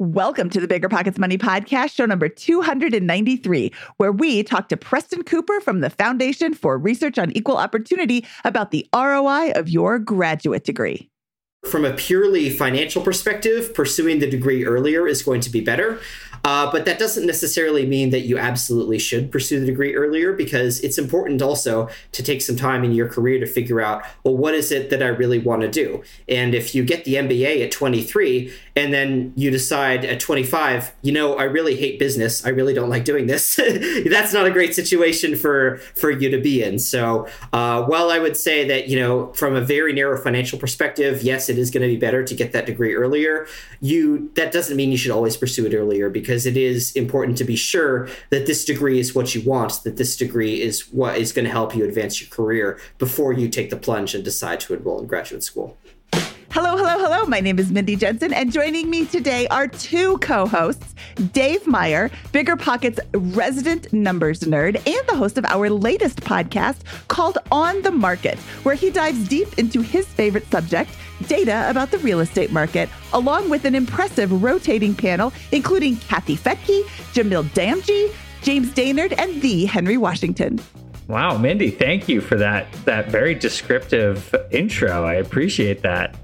Welcome to the Bigger Pockets Money Podcast, show number 293, where we talk to Preston Cooper from the Foundation for Research on Equal Opportunity about the ROI of your graduate degree. From a purely financial perspective, pursuing the degree earlier is going to be better. Uh, but that doesn't necessarily mean that you absolutely should pursue the degree earlier because it's important also to take some time in your career to figure out, well, what is it that I really want to do? And if you get the MBA at 23 and then you decide at 25, you know, I really hate business. I really don't like doing this. That's not a great situation for for you to be in. So, uh, while I would say that you know, from a very narrow financial perspective, yes, it is going to be better to get that degree earlier. You that doesn't mean you should always pursue it earlier because it is important to be sure that this degree is what you want. That this degree is what is going to help you advance your career before you take the plunge and decide to enroll in graduate school. Hello, hello, hello. My name is Mindy Jensen, and joining me today are two co hosts Dave Meyer, Bigger Pockets resident numbers nerd, and the host of our latest podcast called On the Market, where he dives deep into his favorite subject data about the real estate market, along with an impressive rotating panel, including Kathy Fettke, Jamil Damji, James Dainard, and the Henry Washington. Wow, Mindy, thank you for that that very descriptive intro. I appreciate that.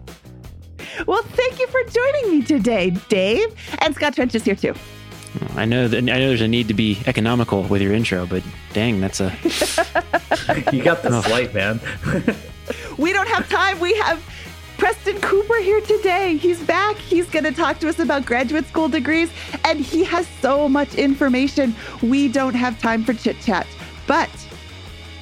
Well, thank you for joining me today, Dave. And Scott Trench is here too. I know that I know there's a need to be economical with your intro, but dang, that's a you got the oh. slight, man. we don't have time. We have Preston Cooper here today. He's back. He's going to talk to us about graduate school degrees, and he has so much information. We don't have time for chit chat, but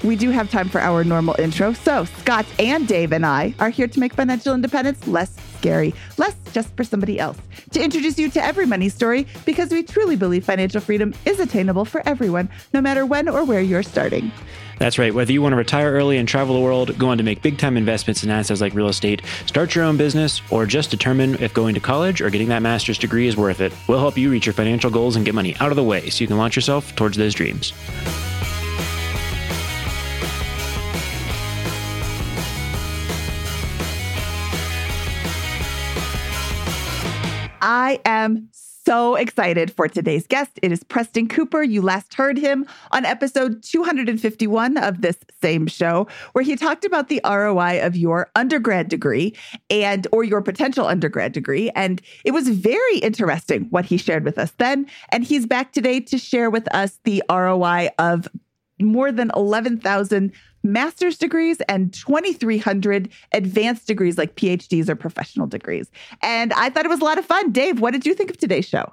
we do have time for our normal intro. So, Scott and Dave and I are here to make financial independence less scary, less just for somebody else, to introduce you to every money story because we truly believe financial freedom is attainable for everyone, no matter when or where you're starting. That's right. Whether you want to retire early and travel the world, go on to make big time investments in assets like real estate, start your own business, or just determine if going to college or getting that master's degree is worth it, we'll help you reach your financial goals and get money out of the way so you can launch yourself towards those dreams. I am so excited for today's guest. It is Preston Cooper. You last heard him on episode 251 of this same show, where he talked about the ROI of your undergrad degree and or your potential undergrad degree. And it was very interesting what he shared with us then. And he's back today to share with us the ROI of more than 11,000 master's degrees and 2,300 advanced degrees like PhDs or professional degrees. And I thought it was a lot of fun. Dave, what did you think of today's show?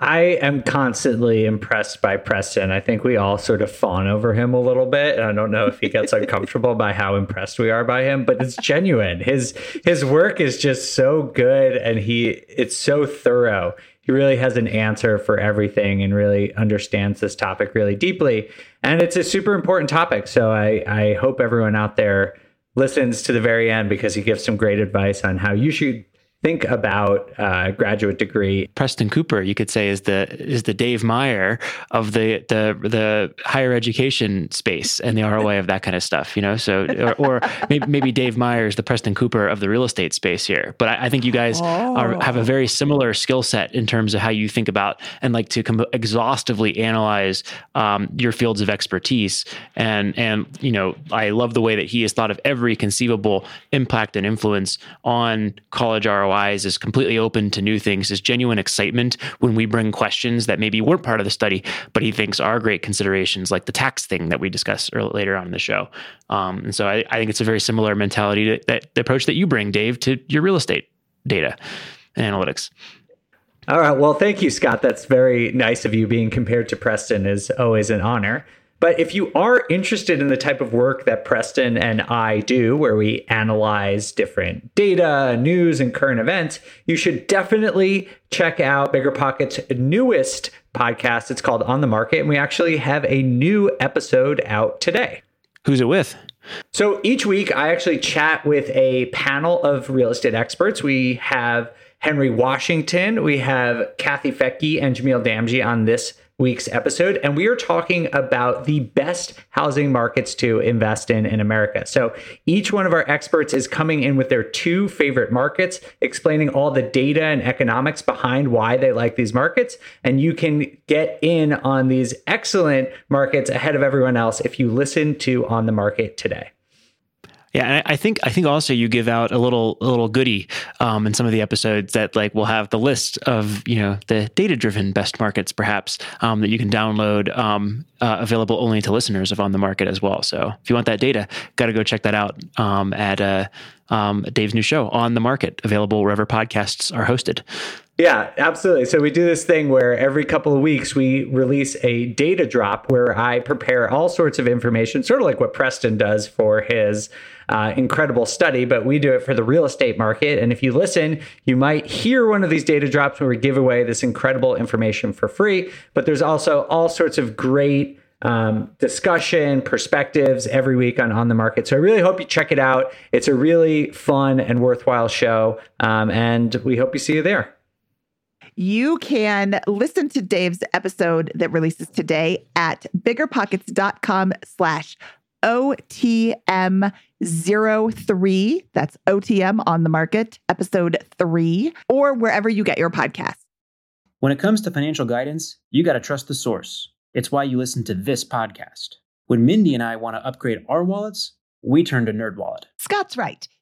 I am constantly impressed by Preston. I think we all sort of fawn over him a little bit. And I don't know if he gets uncomfortable by how impressed we are by him, but it's genuine. His his work is just so good and he it's so thorough. He really has an answer for everything and really understands this topic really deeply. And it's a super important topic. So I, I hope everyone out there listens to the very end because he gives some great advice on how you should think about uh, graduate degree. Preston Cooper, you could say, is the is the Dave Meyer of the the the higher education space and the ROI of that kind of stuff. You know, so or, or maybe, maybe Dave Meyer is the Preston Cooper of the real estate space here. But I, I think you guys oh. are, have a very similar skill set in terms of how you think about and like to com- exhaustively analyze um, your fields of expertise. And and you know, I love the way that he has thought of every conceivable impact and influence on college ROI ROIs, is completely open to new things, is genuine excitement when we bring questions that maybe weren't part of the study, but he thinks are great considerations, like the tax thing that we discussed early, later on in the show. Um, and so I, I, think it's a very similar mentality to, that the approach that you bring, Dave, to your real estate data and analytics. All right. Well, thank you, Scott. That's very nice of you. Being compared to Preston is always an honor. But if you are interested in the type of work that Preston and I do, where we analyze different data, news, and current events, you should definitely check out Bigger Pocket's newest podcast. It's called On the Market, and we actually have a new episode out today. Who's it with? So each week, I actually chat with a panel of real estate experts. We have Henry Washington, we have Kathy Fettke, and Jamil Damji on this week's episode. And we are talking about the best housing markets to invest in in America. So each one of our experts is coming in with their two favorite markets, explaining all the data and economics behind why they like these markets. And you can get in on these excellent markets ahead of everyone else if you listen to On the Market today. Yeah, I think I think also you give out a little a little goodie um, in some of the episodes that like will have the list of you know the data driven best markets perhaps um, that you can download um, uh, available only to listeners of on the market as well. So if you want that data, got to go check that out um, at uh, um, Dave's new show on the market, available wherever podcasts are hosted. Yeah, absolutely. So we do this thing where every couple of weeks we release a data drop where I prepare all sorts of information, sort of like what Preston does for his uh, incredible study, but we do it for the real estate market. And if you listen, you might hear one of these data drops where we give away this incredible information for free. But there's also all sorts of great um, discussion, perspectives every week on On the Market. So I really hope you check it out. It's a really fun and worthwhile show. Um, and we hope you see you there. You can listen to Dave's episode that releases today at biggerpockets.com slash OTM03. That's OTM on the market, episode three, or wherever you get your podcasts. When it comes to financial guidance, you got to trust the source. It's why you listen to this podcast. When Mindy and I want to upgrade our wallets, we turn to NerdWallet. Scott's right.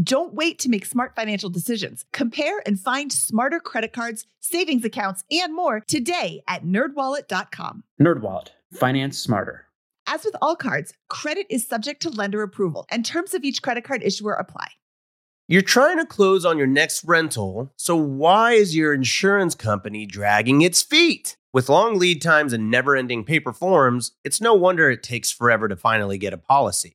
Don't wait to make smart financial decisions. Compare and find smarter credit cards, savings accounts, and more today at nerdwallet.com. NerdWallet, finance smarter. As with all cards, credit is subject to lender approval, and terms of each credit card issuer apply. You're trying to close on your next rental, so why is your insurance company dragging its feet? With long lead times and never ending paper forms, it's no wonder it takes forever to finally get a policy.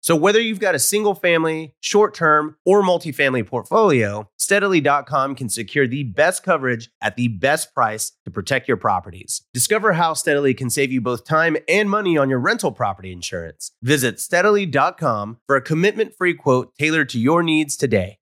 So whether you've got a single family, short term, or multifamily portfolio, steadily.com can secure the best coverage at the best price to protect your properties. Discover how Steadily can save you both time and money on your rental property insurance. Visit steadily.com for a commitment free quote tailored to your needs today.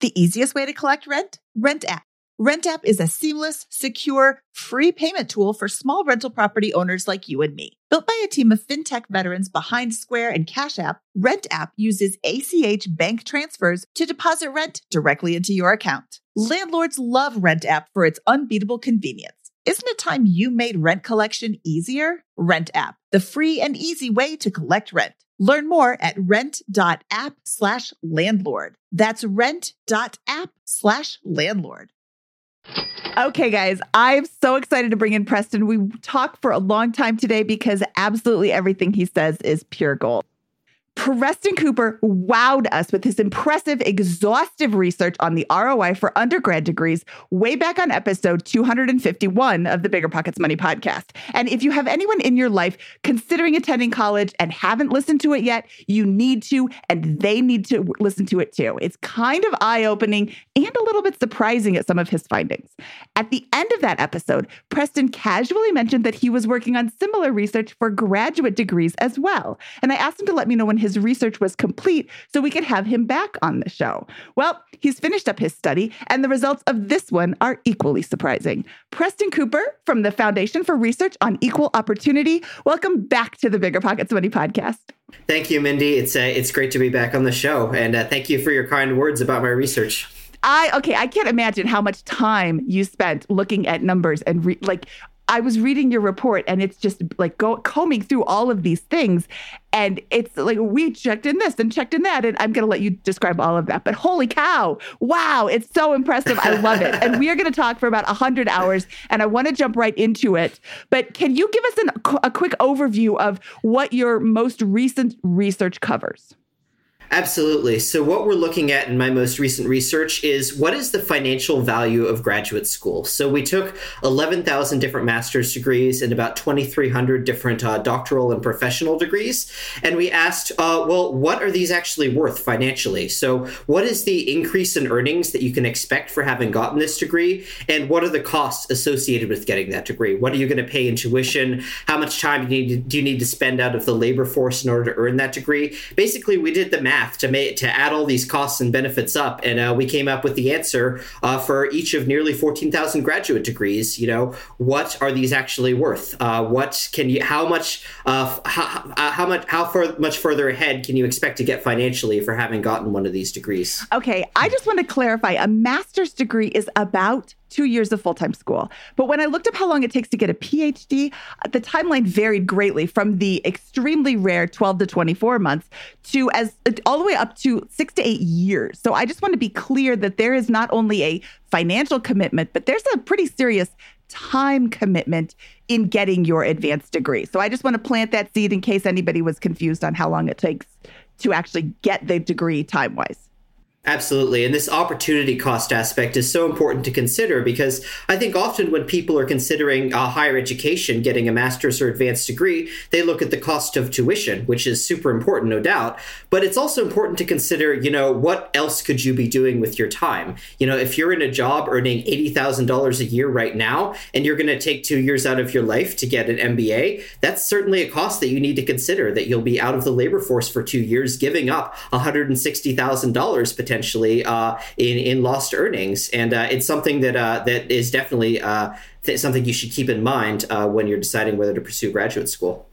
The easiest way to collect rent? Rent app. Rent app is a seamless, secure, free payment tool for small rental property owners like you and me. Built by a team of fintech veterans behind Square and Cash App, Rent app uses ACH bank transfers to deposit rent directly into your account. Landlords love Rent app for its unbeatable convenience. Isn't it time you made rent collection easier? Rent app, the free and easy way to collect rent. Learn more at rent.app slash landlord. That's rent.app slash landlord. Okay, guys, I'm so excited to bring in Preston. We talked for a long time today because absolutely everything he says is pure gold. Preston Cooper wowed us with his impressive, exhaustive research on the ROI for undergrad degrees way back on episode 251 of the Bigger Pockets Money podcast. And if you have anyone in your life considering attending college and haven't listened to it yet, you need to, and they need to listen to it too. It's kind of eye opening and a little bit surprising at some of his findings. At the end of that episode, Preston casually mentioned that he was working on similar research for graduate degrees as well. And I asked him to let me know when his research was complete so we could have him back on the show. Well, he's finished up his study, and the results of this one are equally surprising. Preston Cooper from the Foundation for Research on Equal Opportunity, welcome back to the Bigger Pockets Money podcast. Thank you, Mindy. It's uh, it's great to be back on the show, and uh, thank you for your kind words about my research. I okay, I can't imagine how much time you spent looking at numbers and re- like I was reading your report and it's just like go, combing through all of these things. And it's like, we checked in this and checked in that. And I'm going to let you describe all of that. But holy cow, wow, it's so impressive. I love it. and we are going to talk for about 100 hours. And I want to jump right into it. But can you give us an, a quick overview of what your most recent research covers? Absolutely. So, what we're looking at in my most recent research is what is the financial value of graduate school? So, we took 11,000 different master's degrees and about 2,300 different uh, doctoral and professional degrees. And we asked, uh, well, what are these actually worth financially? So, what is the increase in earnings that you can expect for having gotten this degree? And what are the costs associated with getting that degree? What are you going to pay in tuition? How much time do you, need to, do you need to spend out of the labor force in order to earn that degree? Basically, we did the math math to make to add all these costs and benefits up, and uh, we came up with the answer uh, for each of nearly fourteen thousand graduate degrees. You know, what are these actually worth? Uh, what can you? How much? Uh, how, uh, how much? How far much further ahead can you expect to get financially for having gotten one of these degrees? Okay, I just want to clarify: a master's degree is about two years of full time school. But when I looked up how long it takes to get a PhD, the timeline varied greatly from the extremely rare 12 to 24 months to as all the way up to six to eight years. So I just want to be clear that there is not only a financial commitment, but there's a pretty serious time commitment in getting your advanced degree. So I just want to plant that seed in case anybody was confused on how long it takes to actually get the degree time wise. Absolutely. And this opportunity cost aspect is so important to consider because I think often when people are considering a higher education, getting a master's or advanced degree, they look at the cost of tuition, which is super important, no doubt. But it's also important to consider, you know, what else could you be doing with your time? You know, if you're in a job earning $80,000 a year right now and you're going to take two years out of your life to get an MBA, that's certainly a cost that you need to consider that you'll be out of the labor force for two years, giving up $160,000 potentially potentially uh, in in lost earnings, and uh, it's something that uh, that is definitely uh, th- something you should keep in mind when you're deciding whether to pursue graduate school.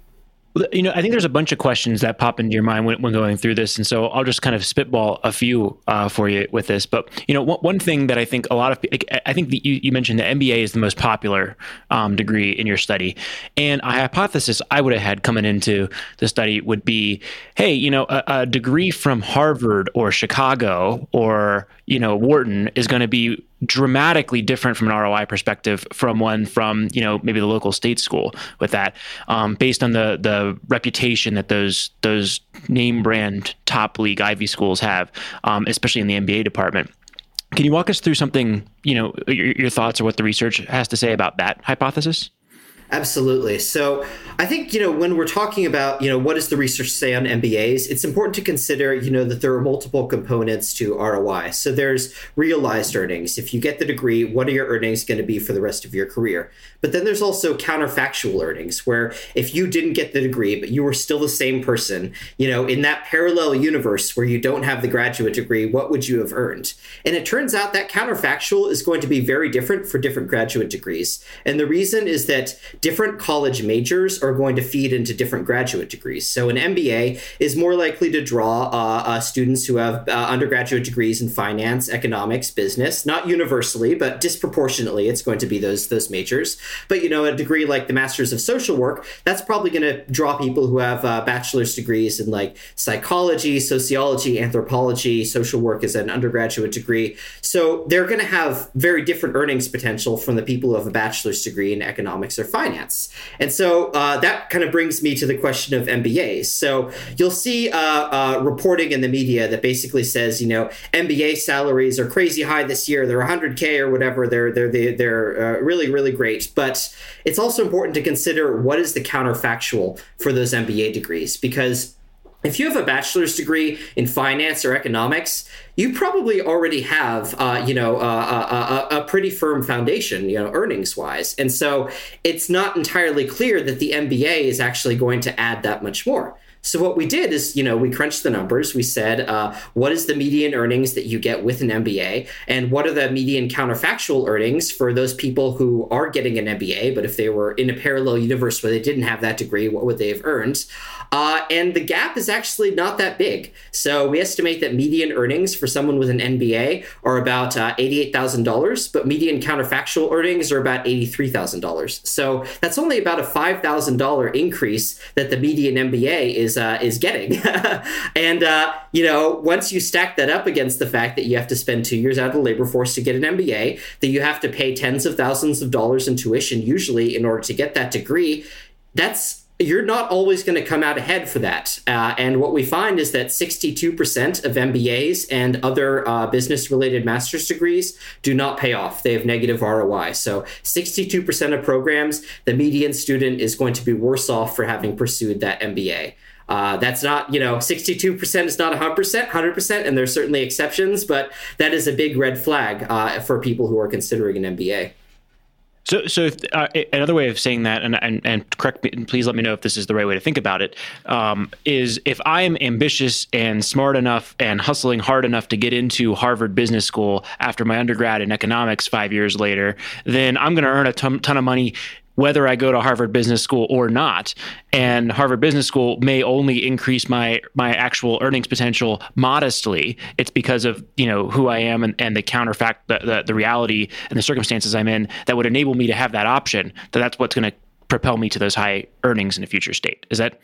You know, I think there's a bunch of questions that pop into your mind when, when going through this, and so I'll just kind of spitball a few uh, for you with this. But you know, one, one, thing that I think a lot of I think that you, you mentioned the MBA is the most popular um, degree in your study, and a hypothesis I would have had coming into the study would be, hey, you know, a, a degree from Harvard or Chicago or you know Wharton is going to be dramatically different from an ROI perspective from one from you know maybe the local state school with that um, based on the the reputation that those those name brand top league Ivy schools have, um, especially in the MBA department. Can you walk us through something you know your, your thoughts or what the research has to say about that hypothesis? Absolutely. So I think, you know, when we're talking about, you know, what does the research say on MBAs, it's important to consider, you know, that there are multiple components to ROI. So there's realized earnings. If you get the degree, what are your earnings going to be for the rest of your career? But then there's also counterfactual earnings, where if you didn't get the degree, but you were still the same person, you know, in that parallel universe where you don't have the graduate degree, what would you have earned? And it turns out that counterfactual is going to be very different for different graduate degrees. And the reason is that different college majors are going to feed into different graduate degrees. So an MBA is more likely to draw uh, uh, students who have uh, undergraduate degrees in finance, economics, business. Not universally, but disproportionately, it's going to be those those majors. But you know, a degree like the Masters of Social Work, that's probably going to draw people who have uh, bachelor's degrees in like psychology, sociology, anthropology, social work as an undergraduate degree. So they're going to have very different earnings potential from the people who have a bachelor's degree in economics or finance finance. And so uh, that kind of brings me to the question of MBAs. So you'll see uh, uh, reporting in the media that basically says, you know, MBA salaries are crazy high this year. They're 100k or whatever. They're they're they're, they're uh, really really great. But it's also important to consider what is the counterfactual for those MBA degrees because if you have a bachelor's degree in finance or economics, you probably already have, uh, you know, uh, a, a, a, pretty firm foundation, you know, earnings wise. And so it's not entirely clear that the MBA is actually going to add that much more. So what we did is, you know, we crunched the numbers. We said, uh, what is the median earnings that you get with an MBA, and what are the median counterfactual earnings for those people who are getting an MBA, but if they were in a parallel universe where they didn't have that degree, what would they have earned? Uh, and the gap is actually not that big. So we estimate that median earnings for someone with an MBA are about uh, $88,000, but median counterfactual earnings are about $83,000. So that's only about a $5,000 increase that the median MBA is uh, is getting. and uh, you know, once you stack that up against the fact that you have to spend two years out of the labor force to get an MBA, that you have to pay tens of thousands of dollars in tuition usually in order to get that degree, that's you're not always going to come out ahead for that. Uh, and what we find is that 62% of MBAs and other uh, business related master's degrees do not pay off. They have negative ROI. So 62% of programs, the median student is going to be worse off for having pursued that MBA. Uh, that's not, you know, 62% is not 100%, 100%, and there's certainly exceptions, but that is a big red flag uh, for people who are considering an MBA. So, so if, uh, another way of saying that, and, and, and correct me, please let me know if this is the right way to think about it, um, is if I am ambitious and smart enough and hustling hard enough to get into Harvard Business School after my undergrad in economics five years later, then I'm going to earn a ton, ton of money whether I go to Harvard Business School or not. And Harvard Business School may only increase my my actual earnings potential modestly. It's because of you know who I am and, and the counterfact the, the, the reality and the circumstances I'm in that would enable me to have that option. That that's what's going to propel me to those high earnings in a future state. Is that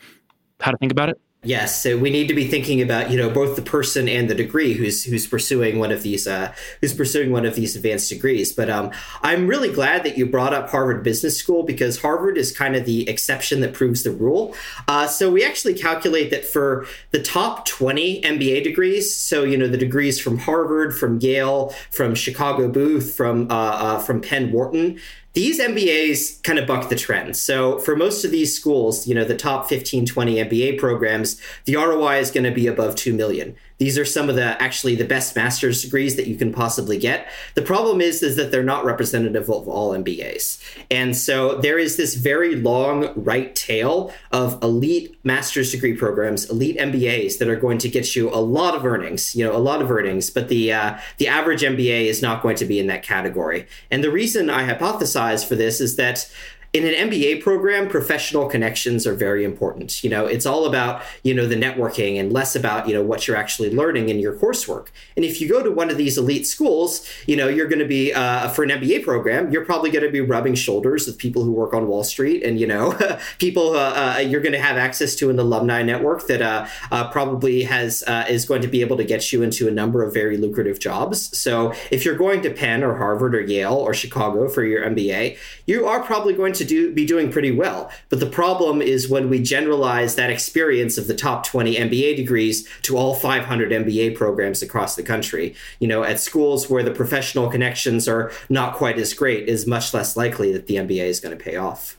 how to think about it? Yes, so we need to be thinking about you know both the person and the degree who's who's pursuing one of these uh, who's pursuing one of these advanced degrees. But um, I'm really glad that you brought up Harvard Business School because Harvard is kind of the exception that proves the rule. Uh, so we actually calculate that for the top 20 MBA degrees, so you know the degrees from Harvard, from Yale, from Chicago Booth, from uh, uh from Penn Wharton, these MBAs kind of buck the trend. So for most of these schools, you know, the top 15, 20 MBA programs, the ROI is going to be above 2 million. These are some of the actually the best master's degrees that you can possibly get. The problem is is that they're not representative of all MBAs. And so there is this very long right tail of elite master's degree programs, elite MBAs that are going to get you a lot of earnings, you know, a lot of earnings, but the uh, the average MBA is not going to be in that category. And the reason I hypothesize for this is that in an MBA program, professional connections are very important. You know, it's all about, you know, the networking and less about, you know, what you're actually learning in your coursework. And if you go to one of these elite schools, you know, you're going to be, uh, for an MBA program, you're probably going to be rubbing shoulders with people who work on Wall Street and, you know, people uh, uh, you're going to have access to an alumni network that uh, uh, probably has, uh, is going to be able to get you into a number of very lucrative jobs. So if you're going to Penn or Harvard or Yale or Chicago for your MBA, you are probably going to to do be doing pretty well. But the problem is when we generalize that experience of the top 20 MBA degrees to all 500 MBA programs across the country. You know, at schools where the professional connections are not quite as great, is much less likely that the MBA is going to pay off.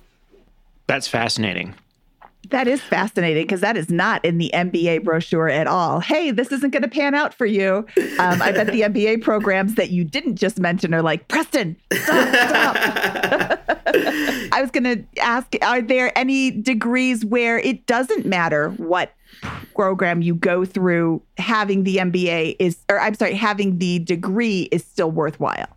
That's fascinating. That is fascinating because that is not in the MBA brochure at all. Hey, this isn't going to pan out for you. Um, I bet the MBA programs that you didn't just mention are like, Preston, stop, stop. I was going to ask Are there any degrees where it doesn't matter what program you go through, having the MBA is, or I'm sorry, having the degree is still worthwhile?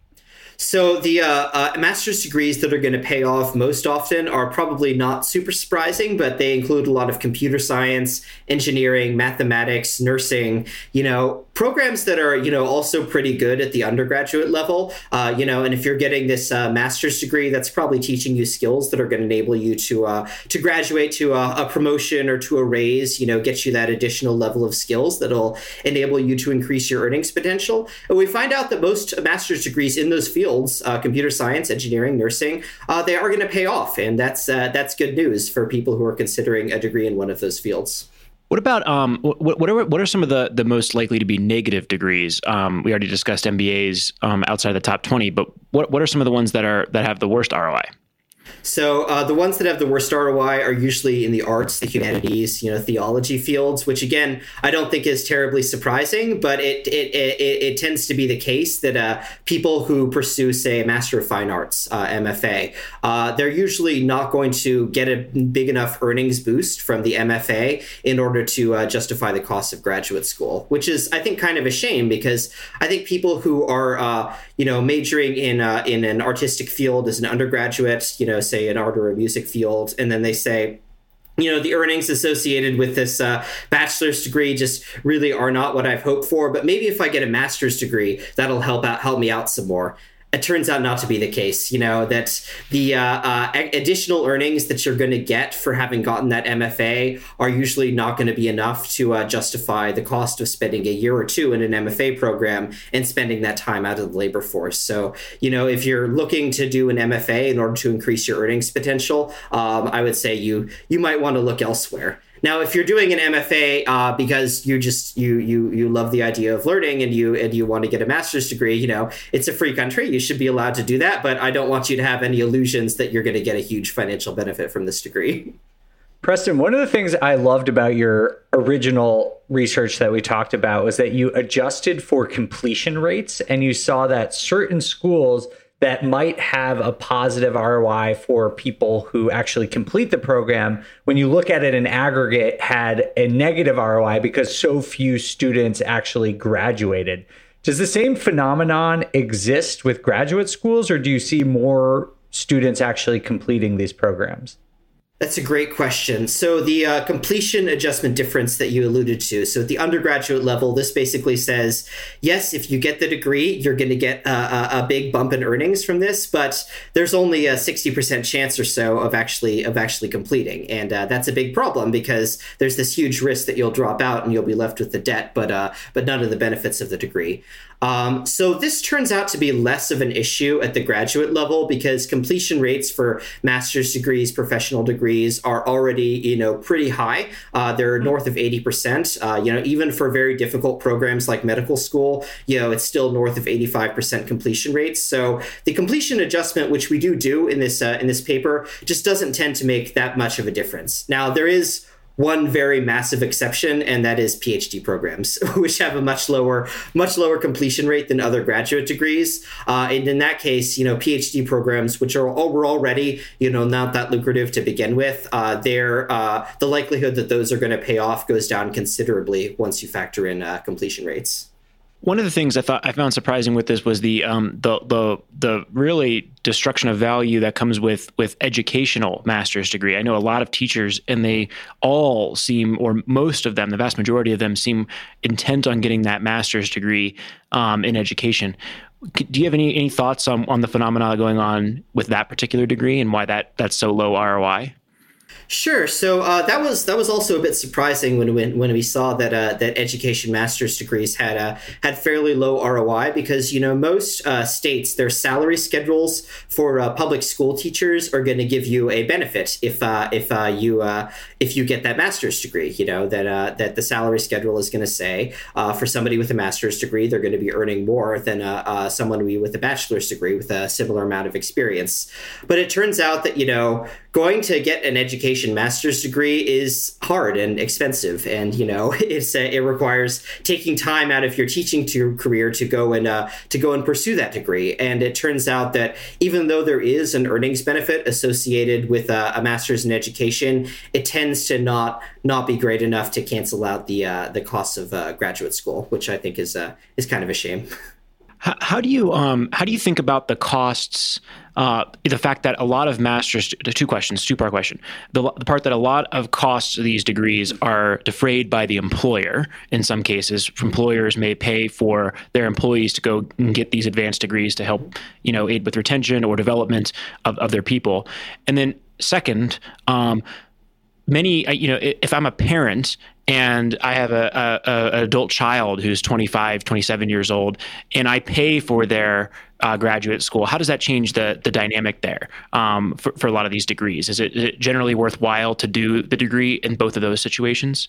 So the uh, uh, master's degrees that are going to pay off most often are probably not super surprising, but they include a lot of computer science, engineering, mathematics, nursing. You know, programs that are you know also pretty good at the undergraduate level. Uh, you know, and if you're getting this uh, master's degree, that's probably teaching you skills that are going to enable you to uh, to graduate to a, a promotion or to a raise. You know, get you that additional level of skills that'll enable you to increase your earnings potential. And we find out that most master's degrees in those fields uh, computer science, engineering, nursing, uh, they are going to pay off, and that's uh, that's good news for people who are considering a degree in one of those fields. What about um, what, what are what are some of the the most likely to be negative degrees? Um, we already discussed MBAs um, outside of the top twenty, but what what are some of the ones that are that have the worst ROI? So uh, the ones that have the worst ROI are usually in the arts, the humanities, you know, theology fields, which again I don't think is terribly surprising, but it it it, it tends to be the case that uh, people who pursue, say, a Master of Fine Arts uh, MFA, uh, they're usually not going to get a big enough earnings boost from the MFA in order to uh, justify the cost of graduate school, which is I think kind of a shame because I think people who are uh, you know majoring in in an artistic field as an undergraduate, you know say an art or a music field, and then they say, you know the earnings associated with this uh, bachelor's degree just really are not what I've hoped for. But maybe if I get a master's degree, that'll help out help me out some more it turns out not to be the case. You know that the uh, uh, additional earnings that you're going to get for having gotten that MFA are usually not going to be enough to uh, justify the cost of spending a year or two in an MFA program and spending that time out of the labor force. So you know if you're looking to do an MFA in order to increase your earnings potential, um, I would say you you might want to look elsewhere. Now, if you're doing an MFA uh, because you just you you you love the idea of learning and you and you want to get a master's degree, you know, it's a free country. You should be allowed to do that. But I don't want you to have any illusions that you're going to get a huge financial benefit from this degree. Preston, one of the things I loved about your original research that we talked about was that you adjusted for completion rates and you saw that certain schools that might have a positive ROI for people who actually complete the program, when you look at it in aggregate, had a negative ROI because so few students actually graduated. Does the same phenomenon exist with graduate schools, or do you see more students actually completing these programs? That's a great question. So the uh, completion adjustment difference that you alluded to. So at the undergraduate level, this basically says, yes, if you get the degree, you're going to get a, a, big bump in earnings from this, but there's only a 60% chance or so of actually of actually completing, and uh, that's a big problem because there's this huge risk that you'll drop out and you'll be left with the debt, but uh, but none of the benefits of the degree. Um, so this turns out to be less of an issue at the graduate level because completion rates for master's degrees, professional degrees are already, you know, pretty high. Uh, they're mm-hmm. north of 80%. Uh, you know, even for very difficult programs like medical school, you know, it's still north of 85% completion rates. So the completion adjustment, which we do do in this uh, in this paper, just doesn't tend to make that much of a difference. Now there is one very massive exception, and that is PhD programs, which have a much lower, much lower completion rate than other graduate degrees. Uh, and in that case, you know, PhD programs, which are all, were already, you know, not that lucrative to begin with, uh, they're uh, the likelihood that those are going to pay off goes down considerably once you factor in uh, completion rates. One of the things I thought I found surprising with this was the um, the the the really destruction of value that comes with with educational master's degree. I know a lot of teachers, and they all seem, or most of them, the vast majority of them, seem intent on getting that master's degree um, in education. Do you have any any thoughts on on the phenomena going on with that particular degree and why that that's so low ROI? Sure. So uh, that was that was also a bit surprising when when, when we saw that uh, that education master's degrees had uh, had fairly low ROI because you know most uh, states their salary schedules for uh, public school teachers are going to give you a benefit if uh, if you if you get that master's degree. You know that that the salary schedule is going to say for somebody with a master's degree they're going to be earning more than someone with a bachelor's degree with a similar amount of experience. But it turns out that you know going to get an education master's degree is hard and expensive. And you know it's a, it requires taking time out of your teaching to career to go and uh, to go and pursue that degree. And it turns out that even though there is an earnings benefit associated with a, master's in education it tends to not not be great enough to cancel out the uh, the costs of uh, graduate school which i think is uh, is kind of a shame How, how do you um, how do you think about the costs? Uh, the fact that a lot of masters, two questions, two part question. The, the, part that a lot of costs of these degrees are defrayed by the employer. In some cases, employers may pay for their employees to go and get these advanced degrees to help, you know, aid with retention or development of, of their people. And then second, um, many, you know, if I'm a parent and I have a, a, a, adult child who's 25, 27 years old, and I pay for their uh, graduate school. How does that change the the dynamic there um, for, for a lot of these degrees? Is it, is it generally worthwhile to do the degree in both of those situations?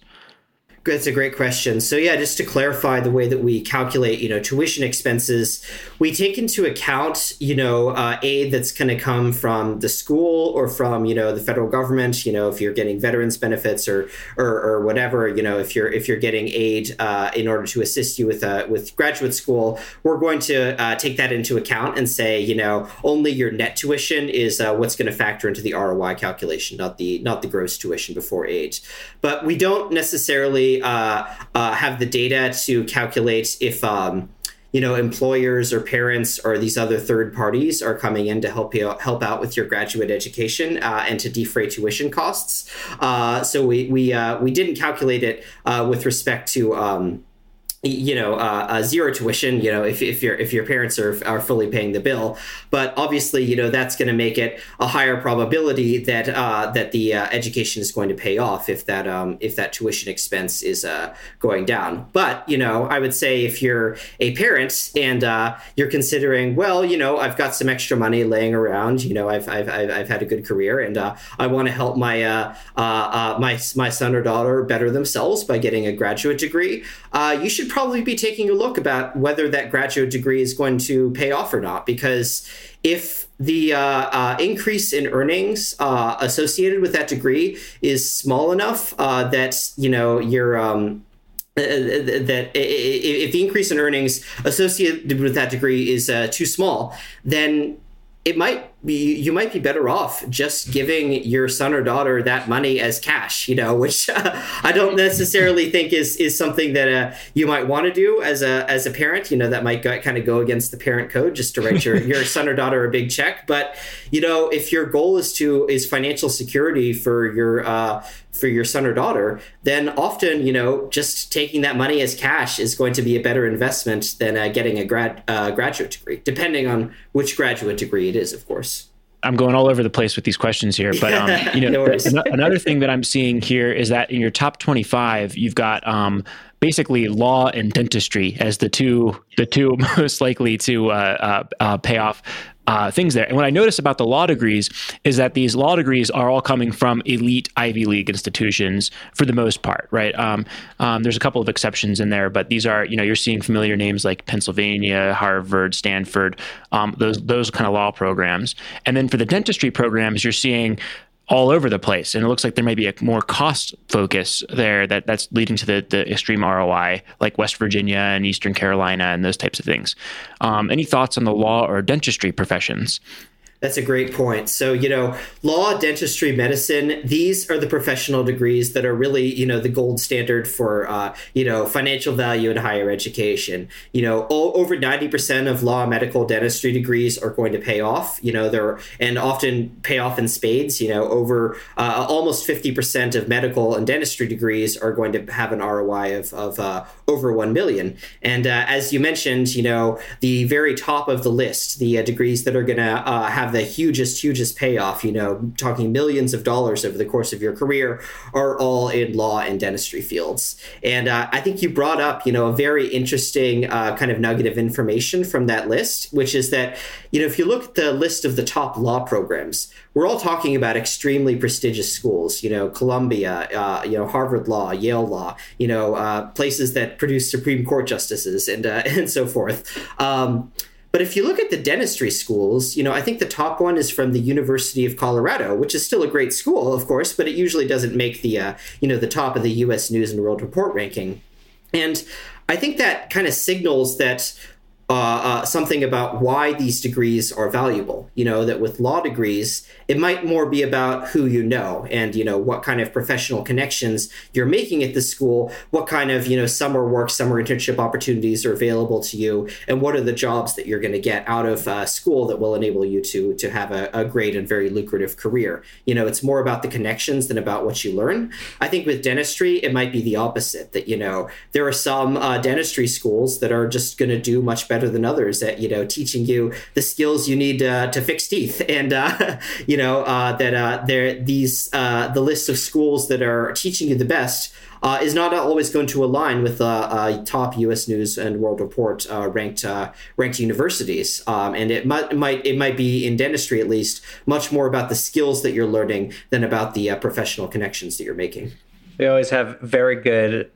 That's a great question. So yeah, just to clarify the way that we calculate, you know, tuition expenses, we take into account, you know, uh, aid that's going to come from the school or from, you know, the federal government. You know, if you're getting veterans benefits or or, or whatever, you know, if you're if you're getting aid uh, in order to assist you with uh, with graduate school, we're going to uh, take that into account and say, you know, only your net tuition is uh, what's going to factor into the ROI calculation, not the not the gross tuition before aid. But we don't necessarily uh, uh, have the data to calculate if um, you know employers or parents or these other third parties are coming in to help you help out with your graduate education uh, and to defray tuition costs. Uh, so we we uh, we didn't calculate it uh, with respect to. Um, you know uh, uh, zero tuition you know if, if your if your parents are, are fully paying the bill. But obviously you know that's going to make it a higher probability that uh, that the uh, education is going to pay off if that um, if that tuition expense is uh, going down. But you know I would say if you're a parent and uh, you're considering well you know I've got some extra money laying around you know I've I've, I've, I've had a good career and I want to help my my my son or daughter better themselves by getting a graduate degree you should probably be taking a look about whether that graduate degree is going to pay off or not. Because if the uh, uh, increase in earnings uh, associated with that degree is small enough uh, that you know you're um, uh, uh, that if the increase in earnings associated with that degree is too small, then it might you might be better off just giving your son or daughter that money as cash you know which uh, i don't necessarily think is is something that uh, you might want to do as a as a parent you know that might go, kind of go against the parent code just to write your your son or daughter a big check but you know if your goal is to is financial security for your uh, for your son or daughter, then often, you know, just taking that money as cash is going to be a better investment than uh, getting a grad uh, graduate degree, depending on which graduate degree it is, of course. I'm going all over the place with these questions here, but um, you know, no another thing that I'm seeing here is that in your top 25, you've got um, basically law and dentistry as the two the two most likely to uh, uh, uh, pay off uh, things there. And what I notice about the law degrees is that these law degrees are all coming from elite Ivy League institutions for the most part, right? Um, um, there's a couple of exceptions in there, but these are, you know, you're seeing familiar names like Pennsylvania, Harvard, Stanford, um, those those kind of law programs. And then for the dentistry programs, you're seeing all over the place. And it looks like there may be a more cost focus there that, that's leading to the, the extreme ROI, like West Virginia and Eastern Carolina and those types of things. Um, any thoughts on the law or dentistry professions? That's a great point. So, you know, law, dentistry, medicine, these are the professional degrees that are really, you know, the gold standard for, uh, you know, financial value in higher education. You know, over 90% of law, medical, dentistry degrees are going to pay off, you know, they're, and often pay off in spades, you know, over uh, almost 50% of medical and dentistry degrees are going to have an ROI of, of uh, over 1 million. And uh, as you mentioned, you know, the very top of the list, the uh, degrees that are going to uh, have the hugest, hugest payoff, you know, talking millions of dollars over the course of your career, are all in law and dentistry fields. And uh, I think you brought up, you know, a very interesting uh, kind of nugget of information from that list, which is that, you know, if you look at the list of the top law programs, we're all talking about extremely prestigious schools, you know, Columbia, uh, you know, Harvard Law, Yale Law, you know, uh, places that produce Supreme Court justices and uh, and so forth. Um, but if you look at the dentistry schools, you know, I think the top one is from the University of Colorado, which is still a great school, of course, but it usually doesn't make the, uh, you know, the top of the U.S. News and World Report ranking. And I think that kind of signals that uh, uh, something about why these degrees are valuable. You know, that with law degrees, it might more be about who you know and, you know, what kind of professional connections you're making at the school, what kind of, you know, summer work, summer internship opportunities are available to you, and what are the jobs that you're going to get out of uh, school that will enable you to, to have a, a great and very lucrative career. You know, it's more about the connections than about what you learn. I think with dentistry, it might be the opposite that, you know, there are some uh, dentistry schools that are just going to do much better than others at, you know, teaching you the skills you need uh, to fix teeth. And, uh, you know, uh, that uh, there these uh, the list of schools that are teaching you the best uh, is not always going to align with uh, uh, top U.S. News and World Report ranked ranked universities, um, and it might, might it might be in dentistry at least much more about the skills that you're learning than about the professional connections that you're making. We always have very good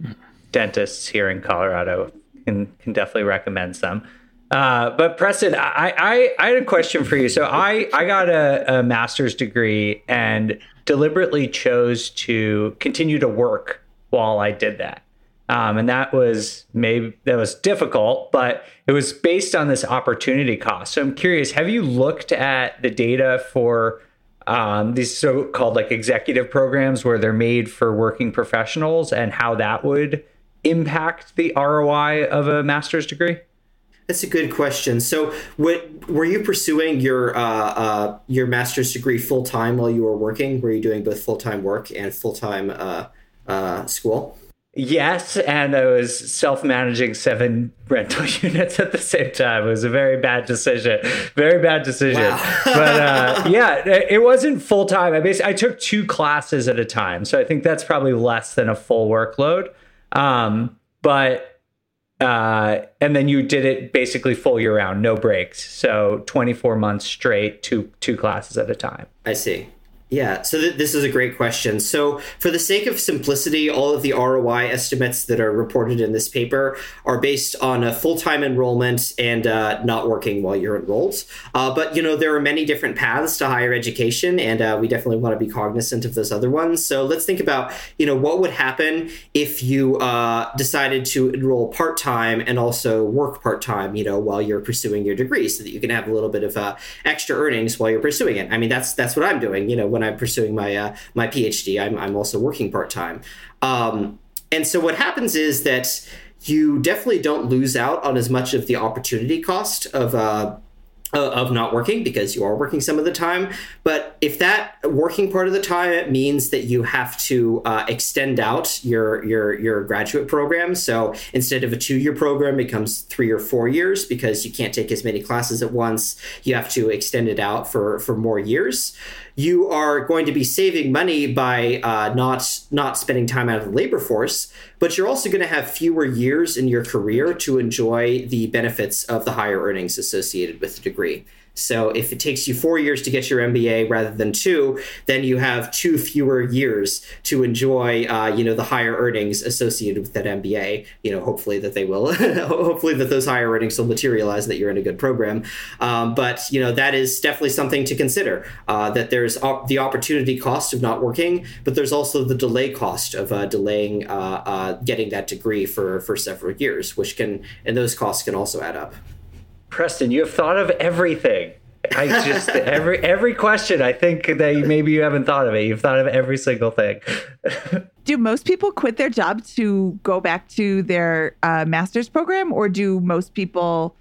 dentists here in Colorado. Can can definitely recommend some. Uh, but Preston, I, I I had a question for you. So I I got a, a master's degree and deliberately chose to continue to work while I did that. Um, and that was maybe that was difficult, but it was based on this opportunity cost. So I'm curious, have you looked at the data for um, these so-called like executive programs where they're made for working professionals and how that would impact the ROI of a master's degree? That's a good question. So, what were you pursuing your uh, uh, your master's degree full time while you were working? Were you doing both full time work and full time uh, uh, school? Yes, and I was self managing seven rental units at the same time. It was a very bad decision. Very bad decision. Wow. but uh, yeah, it wasn't full time. I basically I took two classes at a time, so I think that's probably less than a full workload. Um, but uh, and then you did it basically full year round, no breaks. So twenty four months straight, two two classes at a time. I see. Yeah, so th- this is a great question. So, for the sake of simplicity, all of the ROI estimates that are reported in this paper are based on a full time enrollment and uh, not working while you're enrolled. Uh, but, you know, there are many different paths to higher education, and uh, we definitely want to be cognizant of those other ones. So, let's think about, you know, what would happen if you uh, decided to enroll part time and also work part time, you know, while you're pursuing your degree so that you can have a little bit of uh, extra earnings while you're pursuing it. I mean, that's that's what I'm doing, you know when I'm pursuing my uh, my PhD. I'm I'm also working part time, um, and so what happens is that you definitely don't lose out on as much of the opportunity cost of uh, of not working because you are working some of the time. But if that working part of the time means that you have to uh, extend out your your your graduate program, so instead of a two year program, it becomes three or four years because you can't take as many classes at once. You have to extend it out for for more years you are going to be saving money by uh, not not spending time out of the labor force, but you're also going to have fewer years in your career to enjoy the benefits of the higher earnings associated with the degree. So if it takes you four years to get your MBA rather than two, then you have two fewer years to enjoy, uh, you know, the higher earnings associated with that MBA. You know, hopefully that they will, hopefully that those higher earnings will materialize that you're in a good program. Um, but you know, that is definitely something to consider. Uh, that there's op- the opportunity cost of not working, but there's also the delay cost of uh, delaying uh, uh, getting that degree for for several years, which can and those costs can also add up. Preston, you have thought of everything. I just every every question. I think that maybe you haven't thought of it. You've thought of every single thing. do most people quit their job to go back to their uh, master's program, or do most people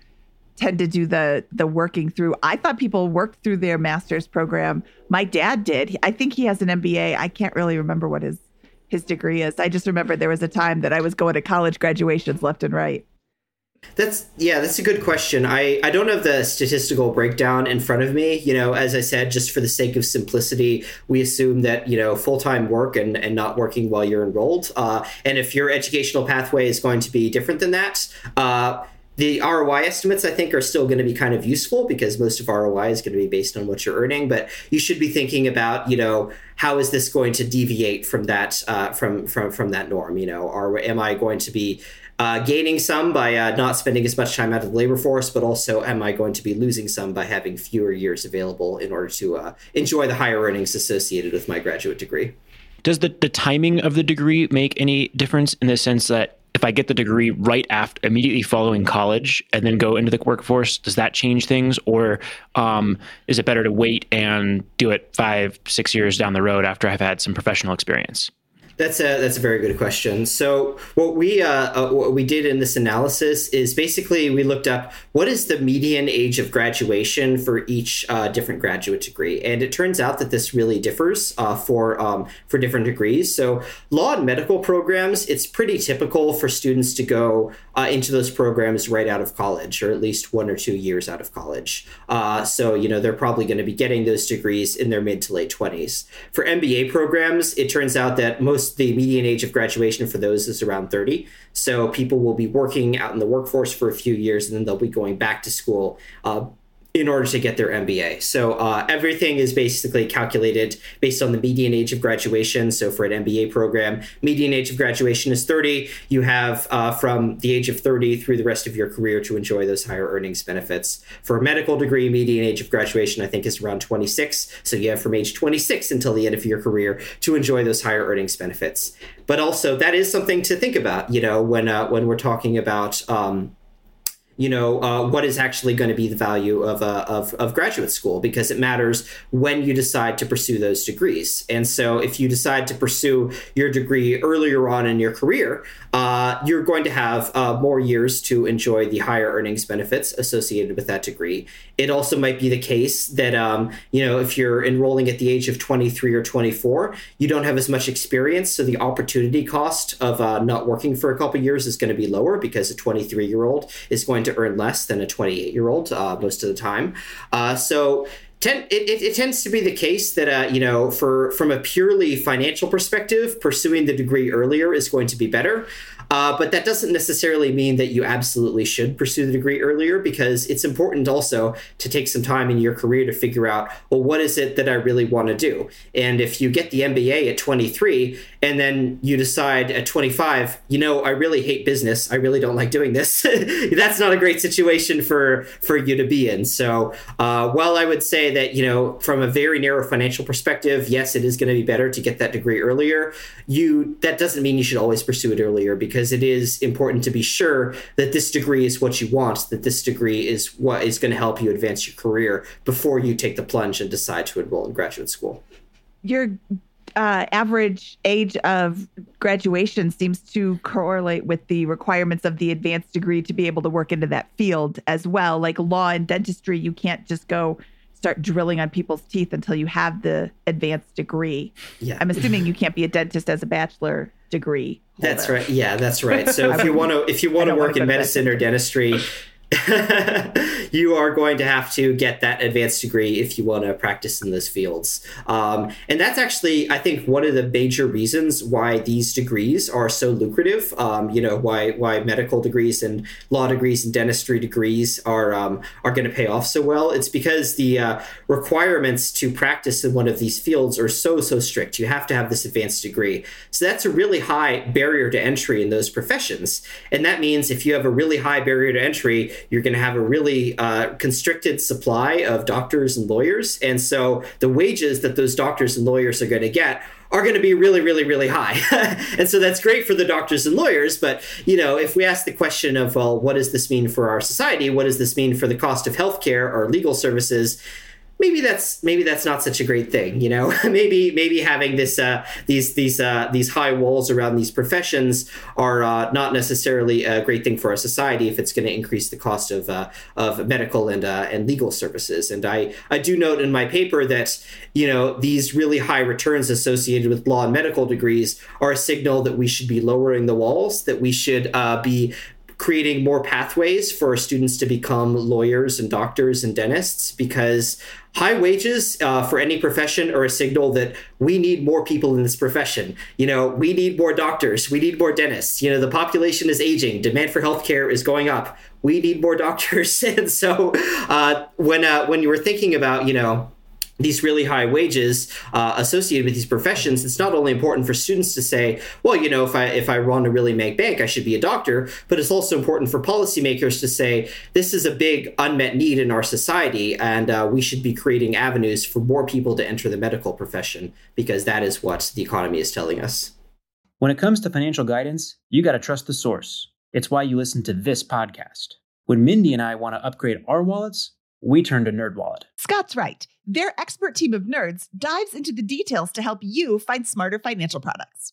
tend to do the the working through? I thought people worked through their master's program. My dad did. I think he has an MBA. I can't really remember what his his degree is. I just remember there was a time that I was going to college graduations left and right. That's yeah, that's a good question. I I don't have the statistical breakdown in front of me. You know, as I said, just for the sake of simplicity, we assume that you know full time work and and not working while you're enrolled. Uh, and if your educational pathway is going to be different than that. Uh, the ROI estimates, I think, are still going to be kind of useful because most of ROI is going to be based on what you're earning. But you should be thinking about, you know, how is this going to deviate from that uh, from from from that norm? You know, or am I going to be uh, gaining some by uh, not spending as much time out of the labor force, but also am I going to be losing some by having fewer years available in order to uh, enjoy the higher earnings associated with my graduate degree? Does the, the timing of the degree make any difference in the sense that if I get the degree right after immediately following college and then go into the workforce, does that change things, or um, is it better to wait and do it five, six years down the road after I've had some professional experience? That's a that's a very good question. So what we uh, uh, what we did in this analysis is basically we looked up what is the median age of graduation for each uh, different graduate degree, and it turns out that this really differs uh, for um, for different degrees. So law and medical programs, it's pretty typical for students to go uh, into those programs right out of college, or at least one or two years out of college. Uh, so you know they're probably going to be getting those degrees in their mid to late twenties. For MBA programs, it turns out that most the median age of graduation for those is around 30. So people will be working out in the workforce for a few years and then they'll be going back to school. Uh, in order to get their MBA. So uh, everything is basically calculated based on the median age of graduation. So for an MBA program, median age of graduation is 30. You have uh, from the age of 30 through the rest of your career to enjoy those higher earnings benefits. For a medical degree, median age of graduation, I think, is around 26. So you have from age 26 until the end of your career to enjoy those higher earnings benefits. But also, that is something to think about, you know, when uh, when we're talking about um, you know uh, what is actually going to be the value of, uh, of, of graduate school because it matters when you decide to pursue those degrees. And so if you decide to pursue your degree earlier on in your career uh, you're going to have uh, more years to enjoy the higher earnings benefits associated with that degree. It also might be the case that um, you know if you're enrolling at the age of 23 or 24 you don't have as much experience so the opportunity cost of uh, not working for a couple years is going to be lower because a 23 year old is going to earn less than a 28 year old uh, most of the time. Uh, so it, it, it, tends to be the case that uh, you know for from a purely financial perspective pursuing the degree earlier is going to be better uh, but that doesn't necessarily mean that you absolutely should pursue the degree earlier because it's important also to take some time in your career to figure out, well, what is it that I really want to do? And if you get the MBA at 23 and then you decide at 25, you know, I really hate business. I really don't like doing this. That's not a great situation for for you to be in. So, uh, while I would say that you know, from a very narrow financial perspective, yes, it is going to be better to get that degree earlier. You that doesn't mean you should always pursue it earlier because it is important to be sure that this degree is what you want, that this degree is what is going to help you advance your career before you take the plunge and decide to enroll in graduate school. Your uh, average age of graduation seems to correlate with the requirements of the advanced degree to be able to work into that field as well. Like law and dentistry, you can't just go start drilling on people's teeth until you have the advanced degree. Yeah. I'm assuming you can't be a dentist as a bachelor degree. Holder. That's right. Yeah, that's right. So if you want to if you want to work in medicine or dentistry, you are going to have to get that advanced degree if you want to practice in those fields. Um, and that's actually, I think, one of the major reasons why these degrees are so lucrative. Um, you know, why why medical degrees and law degrees and dentistry degrees are um, are going to pay off so well. It's because the uh, requirements to practice in one of these fields are so so strict. You have to have this advanced degree. So that's a really high barrier to entry in those professions. And that means if you have a really high barrier to entry, you're going to have a really uh, constricted supply of doctors and lawyers. And so the wages that those doctors and lawyers are going to get are going to be really really really high. And so that's great for the doctors and lawyers but you know if we ask the question of well what does this mean for our society? What does this mean for the cost of healthcare or legal services maybe that's maybe that's not such a great thing you know? Maybe maybe having this uh, these these uh, these high walls around these professions are uh, not necessarily a great thing for our society if it's going to increase the cost of uh, of medical and uh, and legal services. And I I do note in my paper that you know these really high returns associated with law and medical degrees are a signal that we should be lowering the walls that we should uh, be creating more pathways for students to become lawyers and doctors and dentists because high wages uh, for any profession are a signal that we need more people in this profession. You know, we need more doctors, we need more dentists. You know, the population is aging, demand for healthcare is going up. We need more doctors, and so uh, when uh, when you were thinking about, you know, these really high wages uh, associated with these professions, it's not only important for students to say, well, you know, if I if I want to really make bank, I should be a doctor, but it's also important for policymakers to say this is a big unmet need in our society, and uh, we should be creating avenues for more people to enter the medical profession because that is what the economy is telling us. When it comes to financial guidance, you got to trust the source. It's why you listen to this podcast. When Mindy and I want to upgrade our wallets, we turn to NerdWallet. Scott's right. Their expert team of nerds dives into the details to help you find smarter financial products.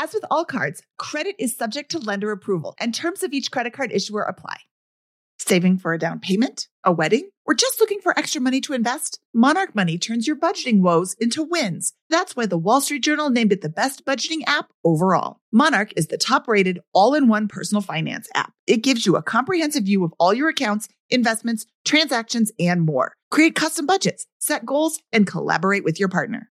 As with all cards, credit is subject to lender approval, and terms of each credit card issuer apply. Saving for a down payment, a wedding, or just looking for extra money to invest? Monarch Money turns your budgeting woes into wins. That's why the Wall Street Journal named it the best budgeting app overall. Monarch is the top rated all in one personal finance app. It gives you a comprehensive view of all your accounts, investments, transactions, and more. Create custom budgets, set goals, and collaborate with your partner.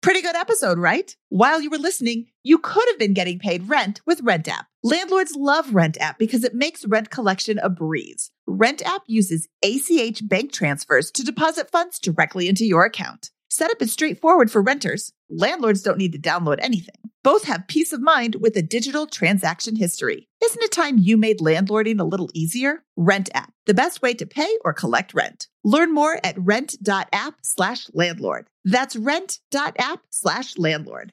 Pretty good episode, right? While you were listening, you could have been getting paid rent with Rent App. Landlords love Rent App because it makes rent collection a breeze. Rent App uses ACH bank transfers to deposit funds directly into your account. Setup is straightforward for renters. Landlords don't need to download anything. Both have peace of mind with a digital transaction history. Isn't it time you made landlording a little easier? Rent app, the best way to pay or collect rent. Learn more at rent.app slash landlord. That's rent.app slash landlord.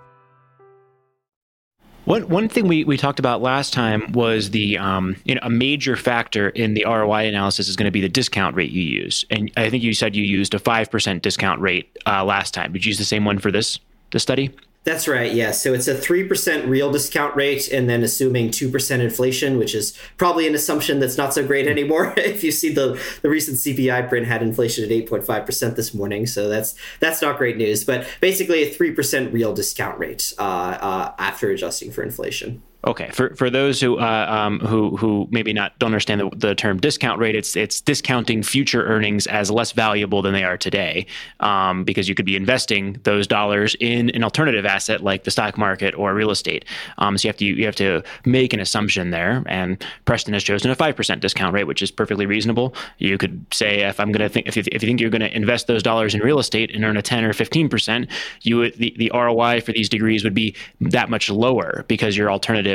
One one thing we, we talked about last time was the um, you know a major factor in the ROI analysis is going to be the discount rate you use, and I think you said you used a five percent discount rate uh, last time. Did you use the same one for this this study? That's right. Yeah. So it's a 3% real discount rate and then assuming 2% inflation, which is probably an assumption that's not so great anymore. if you see the, the recent CPI print had inflation at 8.5% this morning. So that's that's not great news. But basically a 3% real discount rate uh, uh, after adjusting for inflation. Okay, for for those who uh, um, who who maybe not don't understand the, the, term discount rate, it's it's discounting future earnings as less valuable than they are today, um, because you could be investing those dollars in an alternative asset like the stock market or real estate. Um, so you have to you have to make an assumption there, and Preston has chosen a five percent discount rate, which is perfectly reasonable. You could say if I'm going to think if you, if you think you're going to invest those dollars in real estate and earn a ten or fifteen percent, you would, the the ROI for these degrees would be that much lower because your alternative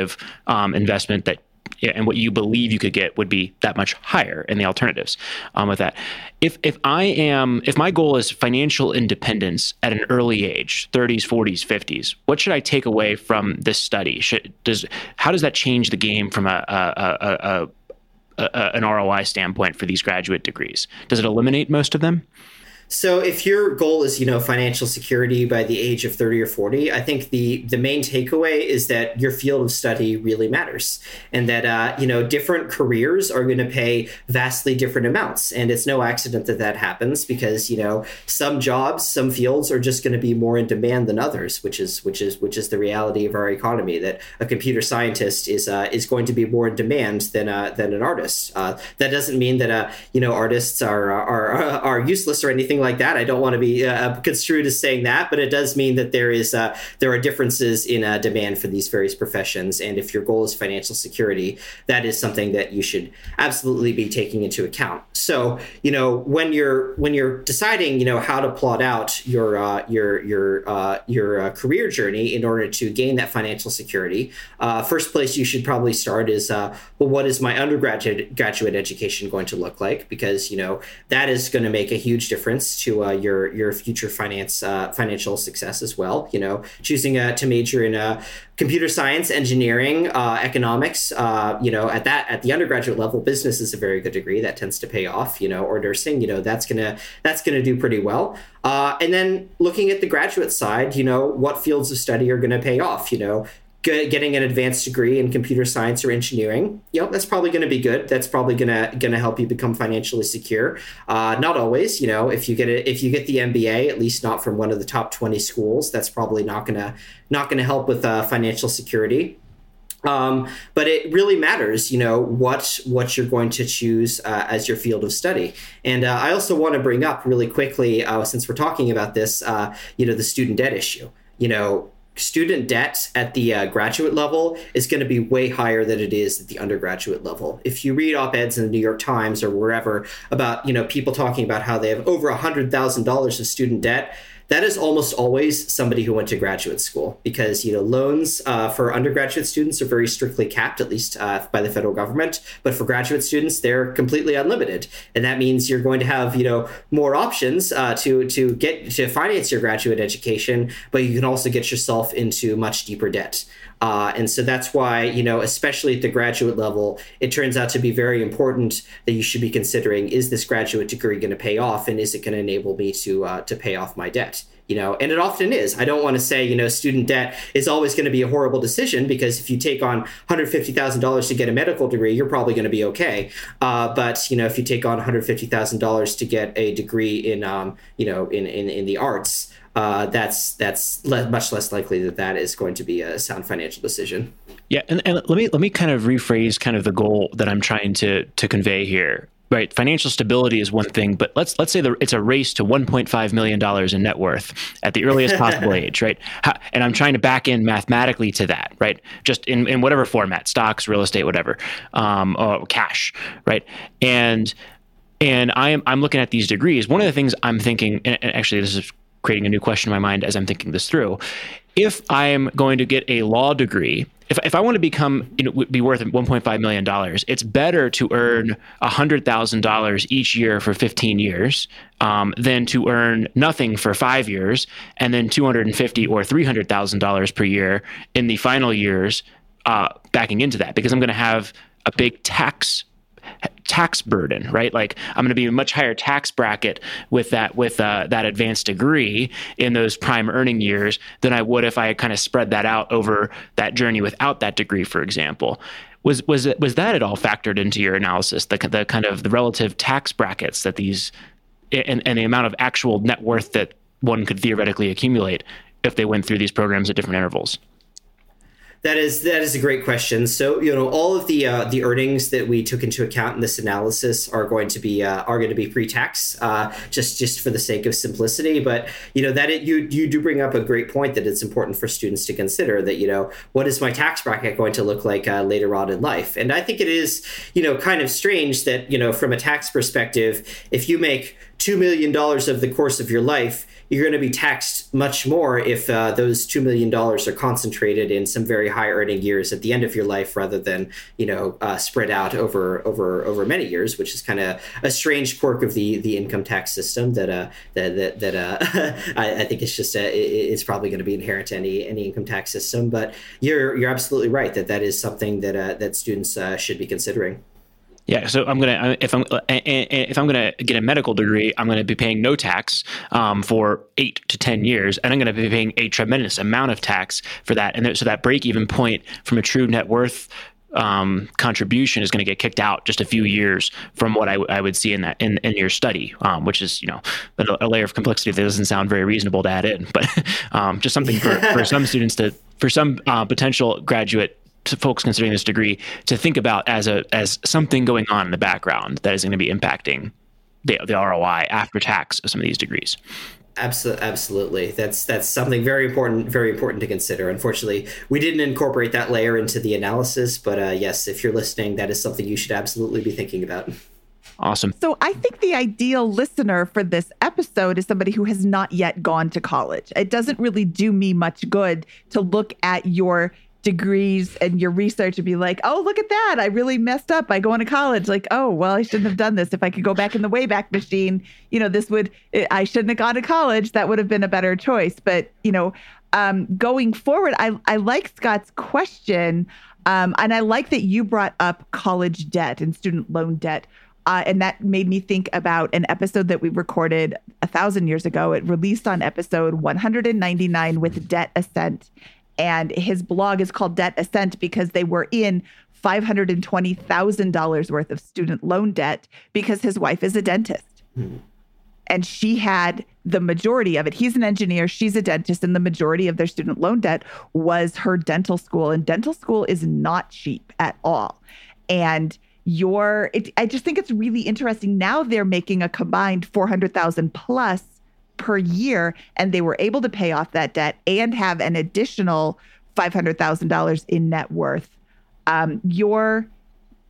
um, investment that and what you believe you could get would be that much higher in the alternatives um, with that. If if I am if my goal is financial independence at an early age, 30s, 40s, 50s, what should I take away from this study? Should does how does that change the game from a, a, a, a an ROI standpoint for these graduate degrees? Does it eliminate most of them? So if your goal is, you know, financial security by the age of 30 or 40, I think the the main takeaway is that your field of study really matters and that uh, you know, different careers are going to pay vastly different amounts. And it's no accident that that happens because, you know, some jobs, some fields are just going to be more in demand than others, which is which is which is the reality of our economy that a computer scientist is uh, is going to be more in demand than uh, than an artist. Uh, that doesn't mean that uh, you know, artists are are are useless or anything anything like that. I don't want to be uh, construed as saying that, but it does mean that there is uh, there are differences in uh, demand for these various professions. And if your goal is financial security, that is something that you should absolutely be taking into account. So you know when you're when you're deciding you know how to plot out your uh, your your uh, your uh, career journey in order to gain that financial security, first place you should probably start is well, what is my undergraduate graduate education going to look like? Because you know that is going to make a huge difference to uh, your your future finance uh, financial success as well. You know, choosing uh, to major in uh, computer science, engineering, uh, economics. You know, at that at the undergraduate level, business is a very good degree that tends to pay off. You know, or nursing. You know, that's gonna that's gonna do pretty well. and then looking at the graduate side, you know, what fields of study are going to pay off? You know, getting an advanced degree in computer science or engineering, you know, that's probably going to be good. That's probably going to going to help you become financially secure. Uh, not always, you know, if you get it, if you get the MBA, at least not from one of the top twenty schools, that's probably not gonna not going to help with uh, financial security. Um, but it really matters, you know, what what you're going to choose uh, as your field of study. And uh, I also want to bring up really quickly, uh, since we're talking about this, uh, you know, the student debt issue. You know, student debt at the uh, graduate level is going to be way higher than it is at the undergraduate level. If you read op-eds in the New York Times or wherever about, you know, people talking about how they have over $100,000 of student debt, that is almost always somebody who went to graduate school because you know loans uh, for undergraduate students are very strictly capped at least uh, by the federal government. But for graduate students they're completely unlimited. And that means you're going to have you know more options uh, to to get to finance your graduate education but you can also get yourself into much deeper debt uh, and so that's why, you know, especially at the graduate level, it turns out to be very important that you should be considering: is this graduate degree going to pay off, and is it going to enable me to uh, to pay off my debt? You know, and it often is. I don't want to say, you know, student debt is always going to be a horrible decision because if you take on $150,000 to get a medical degree, you're probably going to be okay. Uh, but you know, if you take on $150,000 to get a degree in, um, you know, in, in in the arts, uh, that's that's le- much less likely that that is going to be a sound financial decision. Yeah, and, and let me let me kind of rephrase kind of the goal that I'm trying to to convey here. Right, financial stability is one thing, but let's let's say the, it's a race to 1.5 million dollars in net worth at the earliest possible age, right? How, and I'm trying to back in mathematically to that, right? Just in, in whatever format, stocks, real estate, whatever, um, or cash, right? And and I am I'm looking at these degrees. One of the things I'm thinking, and actually this is creating a new question in my mind as I'm thinking this through. If I am going to get a law degree, if, if I want to become you know, be worth 1.5 million dollars, it's better to earn hundred thousand dollars each year for 15 years um, than to earn nothing for five years and then 250 or 300 thousand dollars per year in the final years uh, backing into that because I'm going to have a big tax tax burden, right? Like I'm going to be a much higher tax bracket with that with uh, that advanced degree in those prime earning years than I would if I kind of spread that out over that journey without that degree, for example. Was was was that at all factored into your analysis? The the kind of the relative tax brackets that these and, and the amount of actual net worth that one could theoretically accumulate if they went through these programs at different intervals. That is that is a great question. So you know all of the uh, the earnings that we took into account in this analysis are going to be uh, are going to be pre tax, uh, just just for the sake of simplicity. But you know that it, you you do bring up a great point that it's important for students to consider that you know what is my tax bracket going to look like uh, later on in life. And I think it is you know kind of strange that you know from a tax perspective, if you make two million dollars of the course of your life you're going to be taxed much more if uh, those $2 million are concentrated in some very high earning years at the end of your life rather than you know uh, spread out over over over many years which is kind of a strange quirk of the the income tax system that uh that that, that uh, I, I, think it's just a, uh, it's probably going to be inherent to any any income tax system but you're you're absolutely right that that is something that uh, that students should be considering yeah, so I'm gonna if I'm if I'm gonna get a medical degree, I'm gonna be paying no tax um, for eight to ten years, and I'm gonna be paying a tremendous amount of tax for that. And so that break even point from a true net worth um, contribution is going to get kicked out just a few years from what I, w- I would see in that in, in your study, um, which is you know a, a, layer of complexity that doesn't sound very reasonable to add in, but um, just something for, for some students to for some uh, potential graduate folks considering this degree to think about as a as something going on in the background that is going to be impacting the, the ROI after tax of some of these degrees. Absolutely, absolutely. That's that's something very important, very important to consider. Unfortunately, we didn't incorporate that layer into the analysis, but uh, yes, if you're listening, that is something you should absolutely be thinking about. Awesome. So I think the ideal listener for this episode is somebody who has not yet gone to college. It doesn't really do me much good to look at your degrees and your research and be like, oh, look at that. I really messed up by going to college. Like, oh, well, I shouldn't have done this. If I could go back in the Wayback Machine, you know, this would, I shouldn't have gone to college. That would have been a better choice. But, you know, um, going forward, I, I like Scott's question. Um, and I like that you brought up college debt and student loan debt. Uh, and that made me think about an episode that we recorded a thousand years ago. It released on episode 199 with Debt Ascent And his blog is called Debt Ascent because they were in $520,000 worth of student loan debt because his wife is a dentist. Hmm. And she had the majority of it. He's an engineer, she's a dentist, and the majority of their student loan debt was her dental school. And dental school is not cheap at all. And your, it, I just think it's really interesting. Now they're making a combined 400,000 plus per year, and they were able to pay off that debt and have an additional $500,000 in net worth. Um, your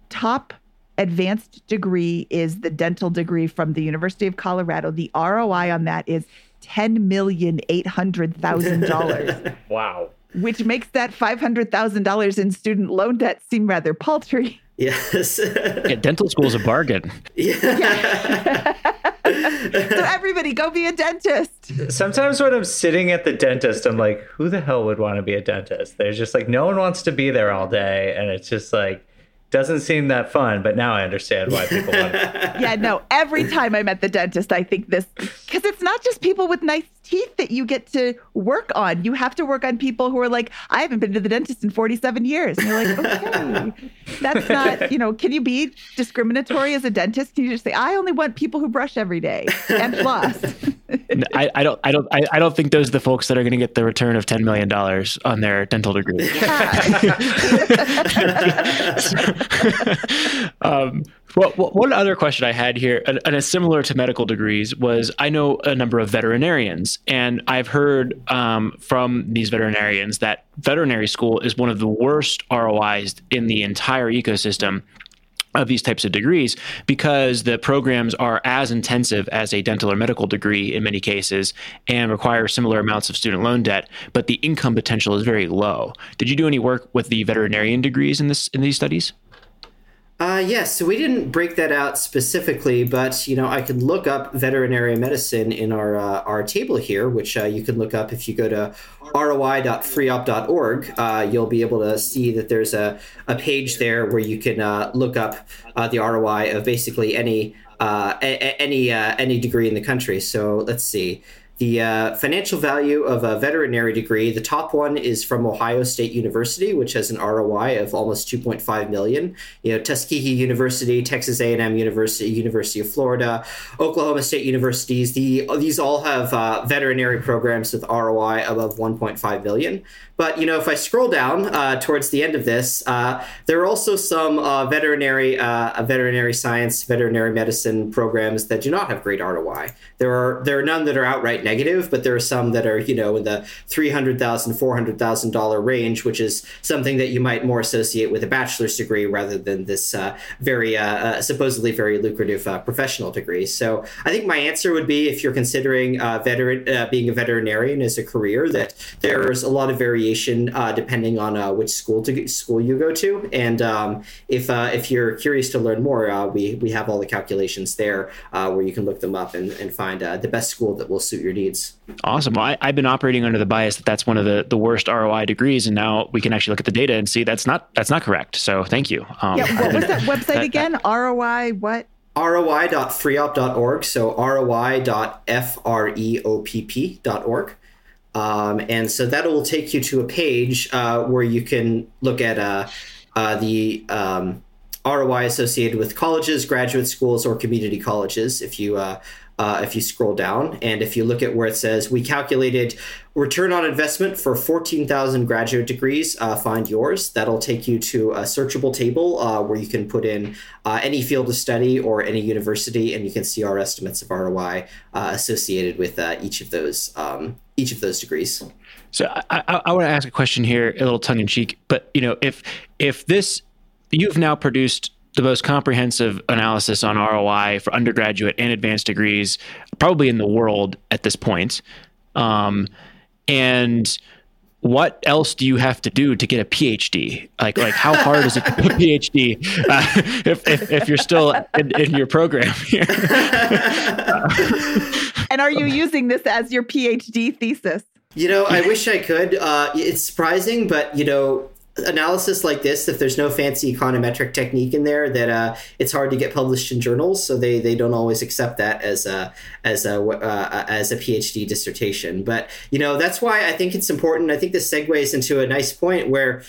top advanced degree is the dental degree from the University of Colorado. The ROI on that is ten million eight hundred thousand dollars. wow. Which makes that five hundred thousand dollars in student loan debt seem rather paltry. Yes. yeah, dental school is a bargain. Yeah. so everybody go be a dentist. Sometimes when I'm sitting at the dentist, I'm like, who the hell would want to be a dentist? There's just like no one wants to be there all day, and it's just like doesn't seem that fun, but now I understand why people want it. Yeah, no, every time I'm at the dentist, I think this because it's not just people with nice teeth that you get to work on. You have to work on people who are like, I haven't been to the dentist in 47 years. And you're like, okay, that's not, you know, can you be discriminatory as a dentist? Can you just say, I only want people who brush every day and floss? I, I don't I don't I, I don't think those are the folks that are going to get the return of ten million dollars on their dental degree. um, well, one other question I had here, and, it's similar to medical degrees, was I know a number of veterinarians, and I've heard um, from these veterinarians that veterinary school is one of the worst ROIs in the entire ecosystem of these types of degrees because the programs are as intensive as a dental or medical degree in many cases and require similar amounts of student loan debt but the income potential is very low. Did you do any work with the veterinarian degrees in this in these studies uh, yes, so we didn't break that out specifically, but you know I could look up veterinary medicine in our uh, our table here, which uh, you can look up if you go to roi.freopp.org. Uh, you'll be able to see that there's a, a page there where you can uh, look up uh, the ROI of basically any a- any any degree in the country. So let's see the uh, financial value of a veterinary degree the top one is from ohio state university which has an roi of almost 2.5 million you know tuskegee university texas a&m university university of florida oklahoma state universities the, these all have uh, veterinary programs with roi above 1.5 million but you know, if I scroll down uh, towards the end of this, uh, there are also some uh, veterinary, uh, veterinary science, veterinary medicine programs that do not have great ROI. There are there are none that are outright negative, but there are some that are you know in the three hundred thousand, four hundred thousand dollar $400,000 range, which is something that you might more associate with a bachelor's degree rather than this uh, very uh, supposedly very lucrative professional degree. So I think my answer would be if you're considering veteran being a veterinarian as a career, that there's a lot of variation uh, depending on uh, which school to school you go to. And um, if uh, if you're curious to learn more, uh, we we have all the calculations there uh, where you can look them up and, and find uh, the best school that will suit your needs. Awesome. Well, I, have been operating under the bias that that's one of the, the worst ROI degrees, and now we can actually look at the data and see that's not that's not correct. So thank you. Um, yeah. What was that website that, again? That, ROI what? roi.freopp.org. So roi.freopp.org. Um, and so that will take you to a page uh, where you can look at uh, uh, the um, ROI associated with colleges, graduate schools, or community colleges. If you uh, if you scroll down, and if you look at where it says we calculated return on investment for 14,000 graduate degrees, uh, find yours. That'll take you to a searchable table uh, where you can put in uh, any field of study or any university, and you can see our estimates of ROI uh, associated with uh, each of those um, each of those degrees. So I, I, I want to ask a question here, a little tongue in cheek, but you know, if if this you've now produced the most comprehensive analysis on ROI for undergraduate and advanced degrees, probably in the world at this point. Um, and what else do you have to do to get a PhD? Like, like how hard is it to get a PhD uh, if, if, if, you're still in, in your program here? and are you using this as your PhD thesis? You know, I wish I could. Uh, it's surprising, but you know, analysis like this, if there's no fancy econometric technique in there, that uh, it's hard to get published in journals. So they, they don't always accept that as a as a uh, as a PhD dissertation. But you know that's why I think it's important. I think this segues into a nice point where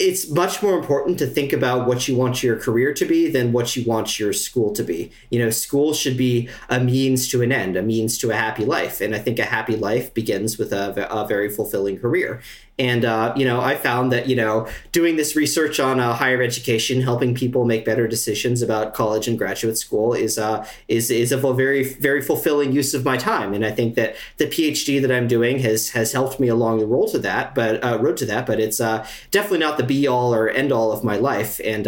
it's much more important to think about what you want your career to be than what you want your school to be. You know, school should be a means to an end, a means to a happy life. And I think a happy life begins with a, a very fulfilling career. And, uh, you know, I found that, you know, doing this research on uh, higher education, helping people make better decisions about college and graduate school is, uh, is, is a very, very fulfilling use of my time. And I think that the PhD that I'm doing has, has helped me along the road to that, but, uh, road to that, but it's uh, definitely not the be all or end all of my life. And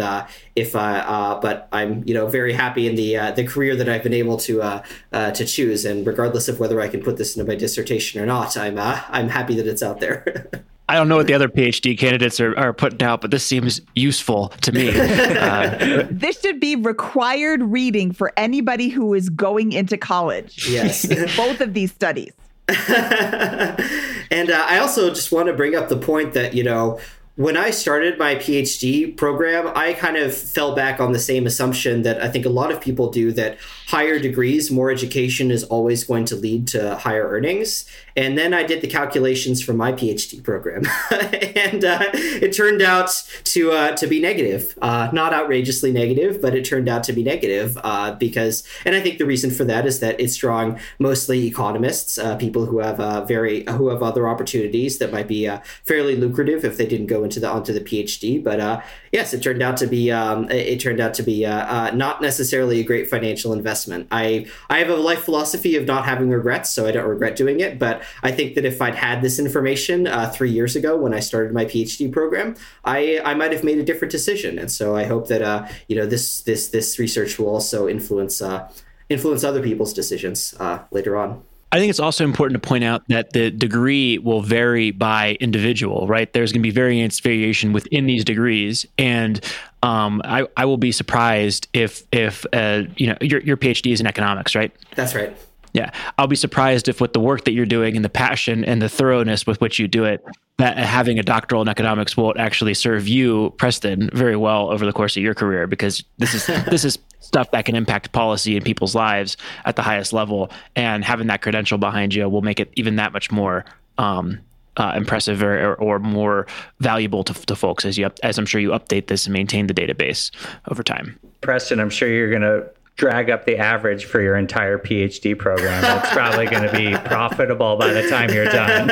uh, if, uh, but I'm, you know, very happy in the, the career that I've been able to, to choose. And regardless of whether I can put this into my dissertation or not, I'm, I'm happy that it's out there. I don't know what the other PhD candidates are, are putting out, but this seems useful to me. Uh, this should be required reading for anybody who is going into college. Yes. Both of these studies. and uh, I also just want to bring up the point that, you know, when I started my PhD program, I kind of fell back on the same assumption that I think a lot of people do that higher degrees, more education is always going to lead to higher earnings. And then I did the calculations for my PhD program, and uh, it turned out to uh, to be negative. Uh, not outrageously negative, but it turned out to be negative uh, because, and I think the reason for that is that it's drawing mostly economists, uh, people who have uh, very who have other opportunities that might be fairly lucrative if they didn't go into the onto the PhD. But yes, it turned out to be um, it turned out to be not necessarily a great financial investment. I I have a life philosophy of not having regrets, so I don't regret doing it, but I think that if I'd had this information uh, three years ago when I started my PhD program, I I might have made a different decision. And so I hope that uh, you know this this this research will also influence uh, influence other people's decisions uh, later on. I think it's also important to point out that the degree will vary by individual, right? There's going to be variance variation within these degrees, and um, I, I will be surprised if if uh, you know your your PhD is in economics, right? That's right. Yeah, I'll be surprised if with the work that you're doing and the passion and the thoroughness with which you do it, that having a doctoral in economics won't actually serve you, Preston, very well over the course of your career because this is this is stuff that can impact policy in people's lives at the highest level, and having that credential behind you will make it even that much more um, uh, impressive or, or, more valuable to, to folks as you as I'm sure you update this and maintain the database over time. Preston, I'm sure you're going to drag up the average for your entire PhD program. It's probably going to be profitable by the time you're done.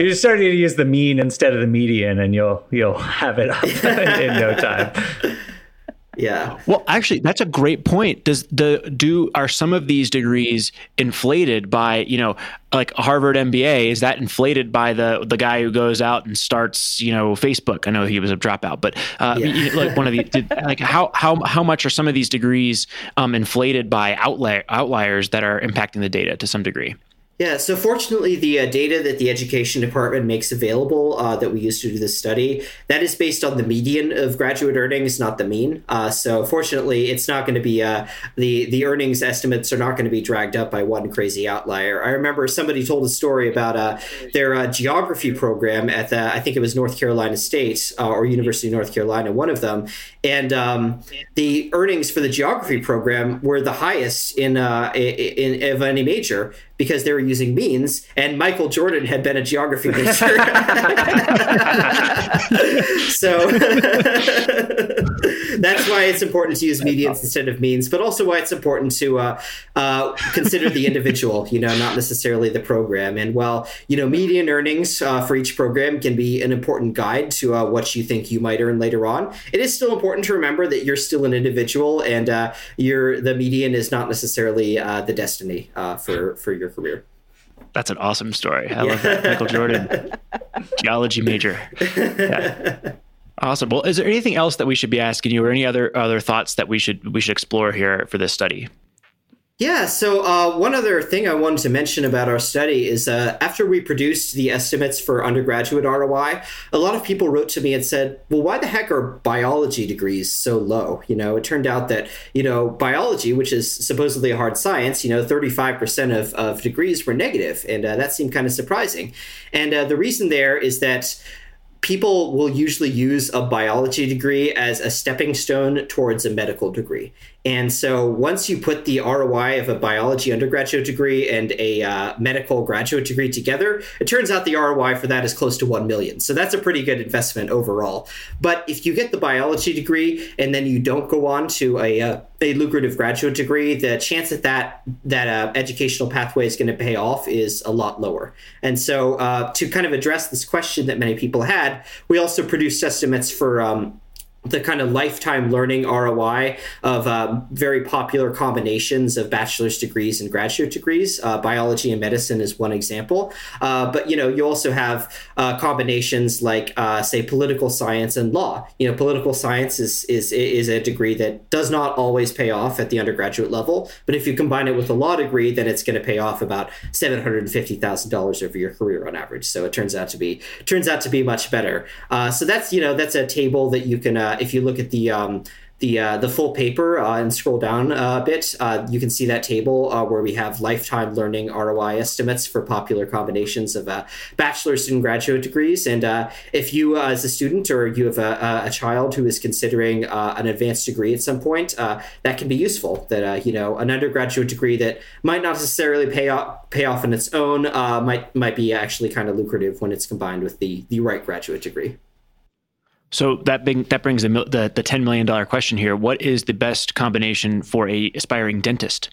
you just start to use the mean instead of the median, and you'll you'll have it up in no time. Yeah. Well, actually, that's a great point. Does the do are some of these degrees inflated by you know like Harvard MBA? Is that inflated by the the guy who goes out and starts you know Facebook? I know he was a dropout, but uh, yeah. like one of the did, like how how how much are some of these degrees um, inflated by outlier outliers that are impacting the data to some degree? Yeah, so fortunately, the uh, data that the education department makes available uh, that we use to do this study that is based on the median of graduate earnings, not the mean. Uh, so fortunately, it's not going to be uh, the the earnings estimates are not going to be dragged up by one crazy outlier. I remember somebody told a story about uh, their uh, geography program at the I think it was North Carolina State or University of North Carolina, one of them, and um, the earnings for the geography program were the highest in in, in of any major because they were using means, and Michael Jordan had been a geography major. so that's why it's important to use medians instead of means, but also why it's important to uh, uh, consider the individual, you know, not necessarily the program. And while, you know, median earnings uh, for each program can be an important guide to uh, what you think you might earn later on, it is still important to remember that you're still an individual and uh, you're, the median is not necessarily uh, the destiny for, for your career. That's an awesome story. I yeah. love that. Michael Jordan, geology major. Yeah. Awesome. Well, is there anything else that we should be asking you, or any other other thoughts that we should we should explore here for this study? Yeah, so uh, one other thing I wanted to mention about our study is uh, after we produced the estimates for undergraduate ROI, a lot of people wrote to me and said, well, why the heck are biology degrees so low? You know, it turned out that, you know, biology, which is supposedly a hard science, you know, 35% of, of degrees were negative, and uh, that seemed kind of surprising. And uh, the reason there is that people will usually use a biology degree as a stepping stone towards a medical degree. And so once you put the ROI of a biology undergraduate degree and a uh, medical graduate degree together, it turns out the ROI for that is close to 1 million. So that's a pretty good investment overall. But if you get the biology degree and then you don't go on to a, uh, a lucrative graduate degree, the chance that that, that uh, educational pathway is going to pay off is a lot lower. And so uh, to kind of address this question that many people had, we also produced estimates for um, the kind of lifetime learning ROI of uh, very popular combinations of bachelor's degrees and graduate degrees. Uh, biology and medicine is one example, uh, but you know you also have uh, combinations like uh, say political science and law. You know, political science is is is a degree that does not always pay off at the undergraduate level, but if you combine it with a law degree, then it's going to pay off about seven hundred fifty thousand dollars over your career on average. So it turns out to be turns out to be much better. Uh, so that's you know that's a table that you can uh, if you look at the um, the uh, the full paper uh, and scroll down a bit, uh, you can see that table uh, where we have lifetime learning ROI estimates for popular combinations of bachelor's and graduate degrees. And if you, as a student, or you have a, a child who is considering an advanced degree at some point, that can be useful. That you know, an undergraduate degree that might not necessarily pay off pay off on its own might might be actually kind of lucrative when it's combined with the the right graduate degree. So that big, that brings the, the the ten million dollar question here. What is the best combination for a aspiring dentist?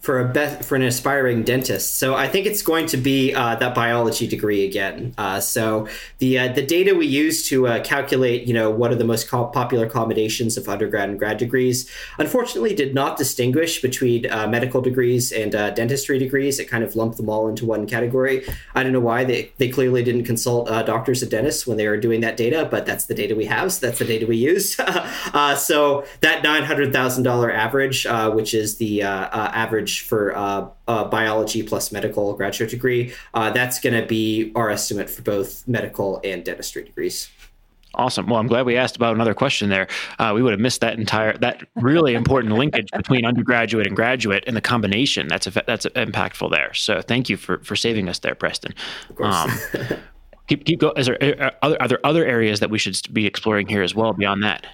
For a be- for an aspiring dentist. So I think it's going to be uh, that biology degree again. Uh, so the uh, the data we use to uh, calculate, you know, what are the most co- popular combinations of undergrad and grad degrees, unfortunately, did not distinguish between uh, medical degrees and uh, dentistry degrees. It kind of lumped them all into one category. I don't know why they they clearly didn't consult doctors and dentists when they were doing that data, but that's the data we have. So that's the data we used. so that nine hundred thousand dollar average, which is the average for uh, uh, biology plus medical graduate degree. Uh, that's going to be our estimate for both medical and dentistry degrees. Awesome. Well, I'm glad we asked about another question there. Uh, we would have missed that entire that really important linkage between undergraduate and graduate and the combination. That's a, that's impactful there. So thank you for for saving us there, Preston. Of course. Um, keep keep going. Is there are, are there other areas that we should be exploring here as well beyond that?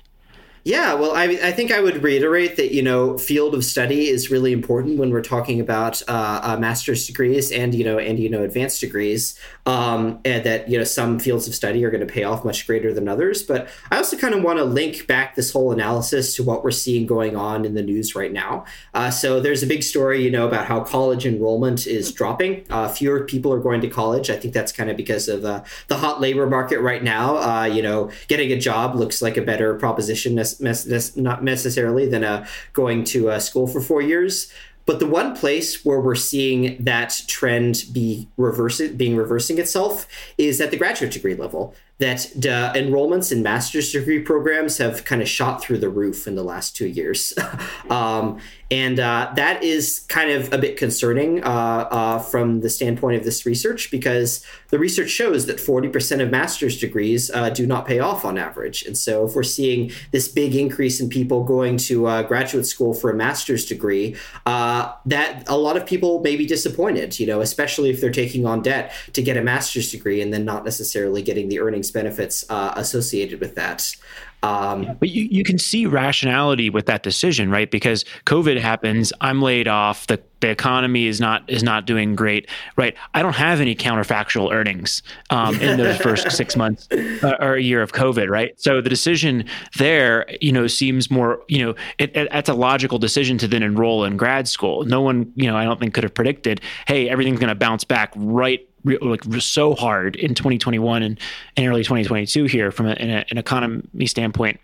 Yeah, well, I, I think I would reiterate that, you know, field of study is really important when we're talking about uh, uh, master's degrees and, you know, and, you know, advanced degrees, um, and that, you know, some fields of study are going to pay off much greater than others. But I also kind of want to link back this whole analysis to what we're seeing going on in the news right now. Uh, so there's a big story, you know, about how college enrollment is dropping. Uh, fewer people are going to college. I think that's kind of because of uh, the hot labor market right now. Uh, you know, getting a job looks like a better proposition not necessarily than uh, going to uh, school for four years. But the one place where we're seeing that trend be reversing, being reversing itself is at the graduate degree level that enrollments in master's degree programs have kind of shot through the roof in the last two years. um, and uh, that is kind of a bit concerning uh, uh, from the standpoint of this research because the research shows that 40% of master's degrees uh, do not pay off on average. And so, if we're seeing this big increase in people going to uh, graduate school for a master's degree, uh, that a lot of people may be disappointed, you know, especially if they're taking on debt to get a master's degree and then not necessarily getting the earnings benefits associated with that. Um, but you, you can see rationality with that decision, right? Because COVID happens, I'm laid off, the, the economy is not is not doing great, right? I don't have any counterfactual earnings um, in those first six months uh, or a year of COVID, right? So the decision there, you know, seems more, you know, it, it, that's a logical decision to then enroll in grad school. No one, you know, I don't think could have predicted, hey, everything's going to bounce back right like so hard in 2021 and, and early 2022 here from a, an, an economy standpoint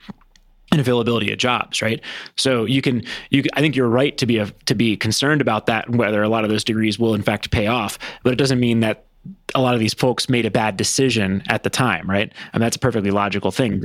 and availability of jobs, right? So you can you I think you're right to be a, to be concerned about that and whether a lot of those degrees will in fact pay off, but it doesn't mean that a lot of these folks made a bad decision at the time, right? And that's a perfectly logical thing.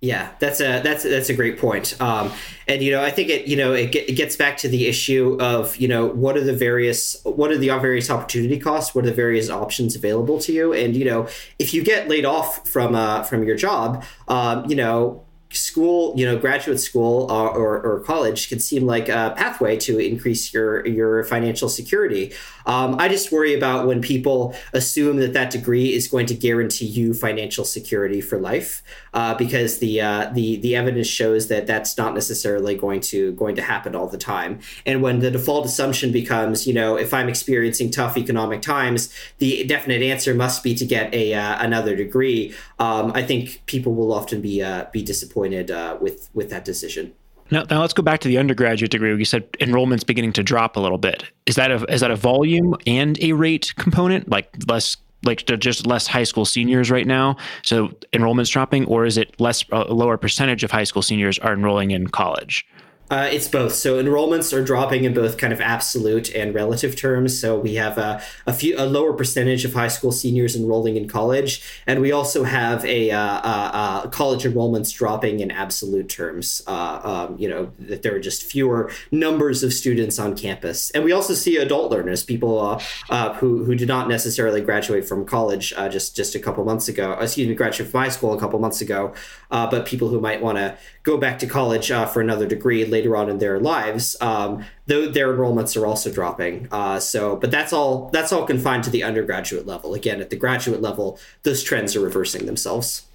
Yeah, that's a that's that's a great point. Um, and you know, I think it you know it, it gets back to the issue of you know what are the various what are the various opportunity costs? What are the various options available to you? And you know, if you get laid off from uh, from your job, um, you know, school, you know, graduate school uh, or, or college can seem like a pathway to increase your your financial security. Um, I just worry about when people assume that that degree is going to guarantee you financial security for life, uh, because the uh, the the evidence shows that that's not necessarily going to going to happen all the time. And when the default assumption becomes, you know, if I'm experiencing tough economic times, the definite answer must be to get a uh, another degree. Um, I think people will often be uh, be disappointed uh, with with that decision. Now, now let's go back to the undergraduate degree. You said enrollment's beginning to drop a little bit. Is that a is that a volume and a rate component? Like less like just less high school seniors right now, so enrollment's dropping, or is it less a lower percentage of high school seniors are enrolling in college? Uh, it's both. So enrollments are dropping in both kind of absolute and relative terms. So we have a, a few a lower percentage of high school seniors enrolling in college, and we also have a, uh, uh, uh college enrollments dropping in absolute terms. Uh, um, you know that there are just fewer numbers of students on campus, and we also see adult learners, people uh, who who did not necessarily graduate from college just just a couple months ago. Excuse me, graduate from high school a couple months ago, but people who might want to go back to college for another degree later on in their lives, um, though their enrollments are also dropping. Uh, so, but that's all that's all confined to the undergraduate level. Again, at the graduate level, those trends are reversing themselves.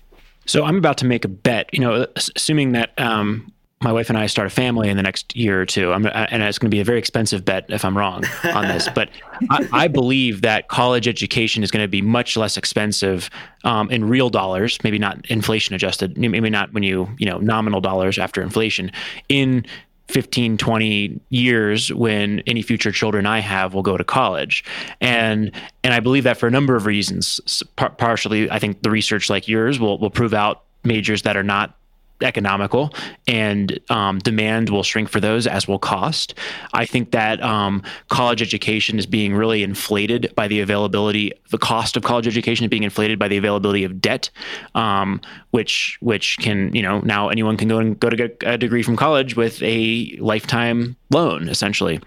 So I'm about to make a bet. You know, assuming that um, my wife and I start a family in the next year or two. I'm, and it's going to be a very expensive bet if I'm wrong on this, but I, I, believe that college education is going to be much less expensive um, in real dollars, maybe not inflation adjusted, maybe not when you you know nominal dollars after inflation in 15 20 years when any future children i have will go to college and and i believe that for a number of reasons partially i think the research like yours will will prove out majors that are not economical and um, demand will shrink for those as will cost. I think that um, college education is being really inflated by the availability, the cost of college education is being inflated by the availability of debt, um, which which can you know now anyone can go and go to get a degree from college with a lifetime loan essentially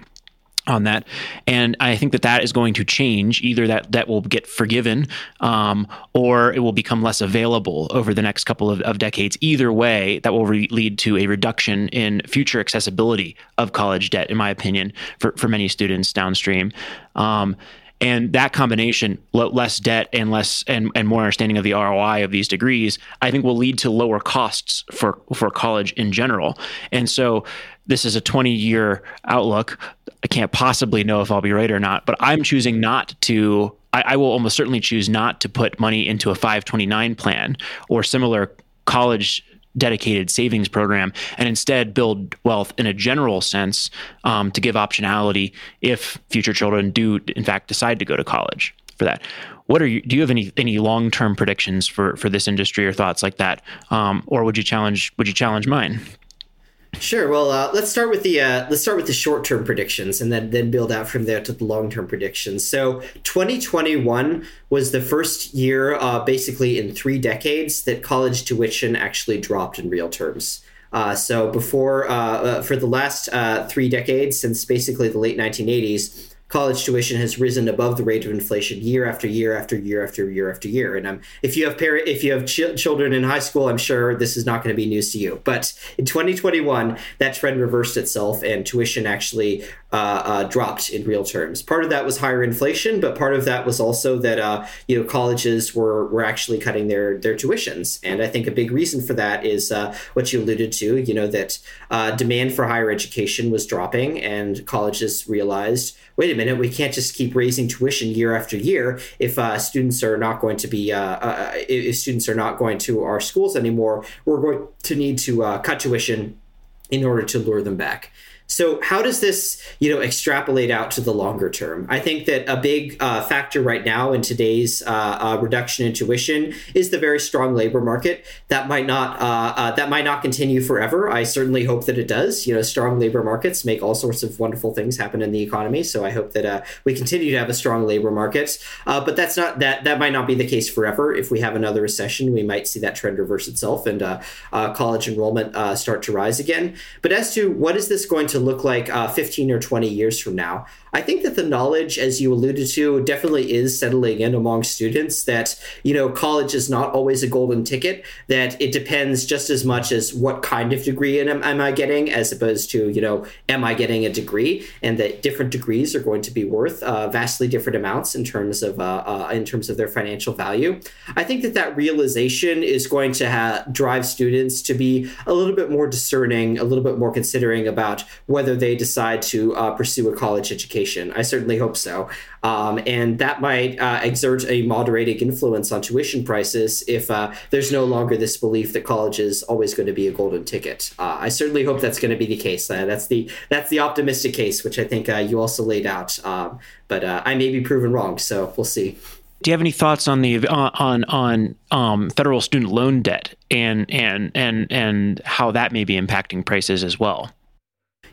on that. And i think that that is going to change. Either that that will get forgiven um, or it will become less available over the next couple of, of decades. Either way that will re- lead to a reduction in future accessibility of college debt in my opinion for, for many students downstream. Um, and that combination less debt and less and, and more understanding of the roi of these degrees i think will lead to lower costs for for college in general. And so this is a 20 year outlook. I can't possibly know if I'll be right or not, but I'm choosing not to. I, I will almost certainly choose not to put money into a 529 plan or similar college dedicated savings program and instead build wealth in a general sense um, to give optionality if future children do in fact decide to go to college for that what are you do you have any any long-term predictions for for this industry or thoughts like that um, or would you challenge would you challenge mine Sure. Well, uh, let's start with the uh, let's start with the short term predictions, and then then build out from there to the long term predictions. So, 2021 was the first year, uh, basically in three decades, that college tuition actually dropped in real terms. Uh, so, before uh, uh, for the last three decades, since basically the late 1980s, college tuition has risen above the rate of inflation year after year after year after year after year. And um, if you have par- if you have ch- children in high school, I'm sure this is not going to be news to you. But in 2021, that trend reversed itself, and tuition actually uh, uh, dropped in real terms. Part of that was higher inflation, but part of that was also that uh, you know colleges were were actually cutting their their tuitions. And I think a big reason for that is uh, what you alluded to. You know that demand for higher education was dropping, and colleges realized wait a minute, we can't just keep raising tuition year after year if students are not going to be if students are not going to our schools anymore. We're going to need to cut tuition in order to lure them back. So how does this, you know, extrapolate out to the longer term? I think that a big uh, factor right now in today's uh, uh, reduction in tuition is the very strong labor market. That might not uh, uh, that might not continue forever. I certainly hope that it does. You know, strong labor markets make all sorts of wonderful things happen in the economy. So I hope that uh, we continue to have a strong labor market. but that's not that that might not be the case forever. If we have another recession, we might see that trend reverse itself and college enrollment start to rise again. But as to what is this going to to look like uh, 15 or 20 years from now. I think that the knowledge, as you alluded to, definitely is settling in among students that, you know, college is not always a golden ticket, that it depends just as much as what kind of degree am, am I getting, as opposed to, you know, am I getting a degree, and that different degrees are going to be worth uh, vastly different amounts in terms of uh, uh, in terms of their financial value. I think that that realization is going to ha- drive students to be a little bit more discerning, a little bit more considering about whether they decide to uh, pursue a college education. I certainly hope so. Um, and that might uh, exert a moderating influence on tuition prices if uh, there's no longer this belief that college is always going to be a golden ticket. Uh, I certainly hope that's going to be the case. Uh, that's the that's the optimistic case, which I think uh, you also laid out. Um, but I may be proven wrong, so we'll see. Do you have any thoughts on the on on um, federal student loan debt and and and and how that may be impacting prices as well?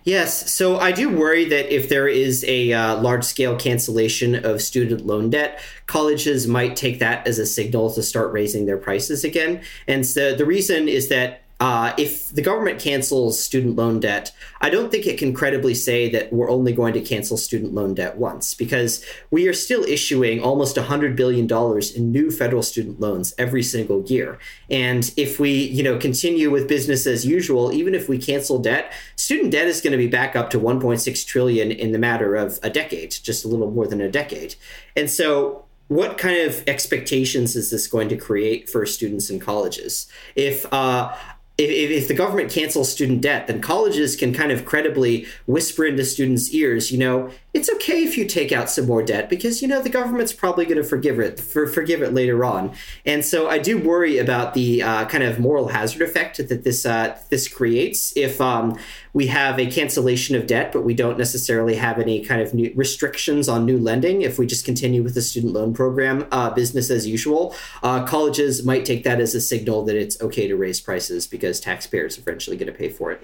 Yes. So I do worry that if there is a uh, large scale cancellation of student loan debt, colleges might take that as a signal to start raising their prices again. And so the reason is that uh, if the government cancels student loan debt, I don't think it can credibly say that we're only going to cancel student loan debt once because we are still issuing almost $100 billion in new federal student loans every single year. And if we, you know, continue with business as usual, even if we cancel debt, student debt is going to be back up to 1.6 trillion in the matter of a decade, just a little more than a decade. And so what kind of expectations is this going to create for students in colleges? If uh, if, if, the government cancels student debt, then colleges can kind of credibly whisper into students' ears, you know, it's okay if you take out some more debt because you know the government's probably going to forgive it for, forgive it later on. And so I do worry about the uh, kind of moral hazard effect that this uh, this creates if um, we have a cancellation of debt, but we don't necessarily have any kind of restrictions on new lending. If we just continue with the student loan program, uh, business as usual, uh, colleges might take that as a signal that it's okay to raise prices because taxpayers are eventually going to pay for it.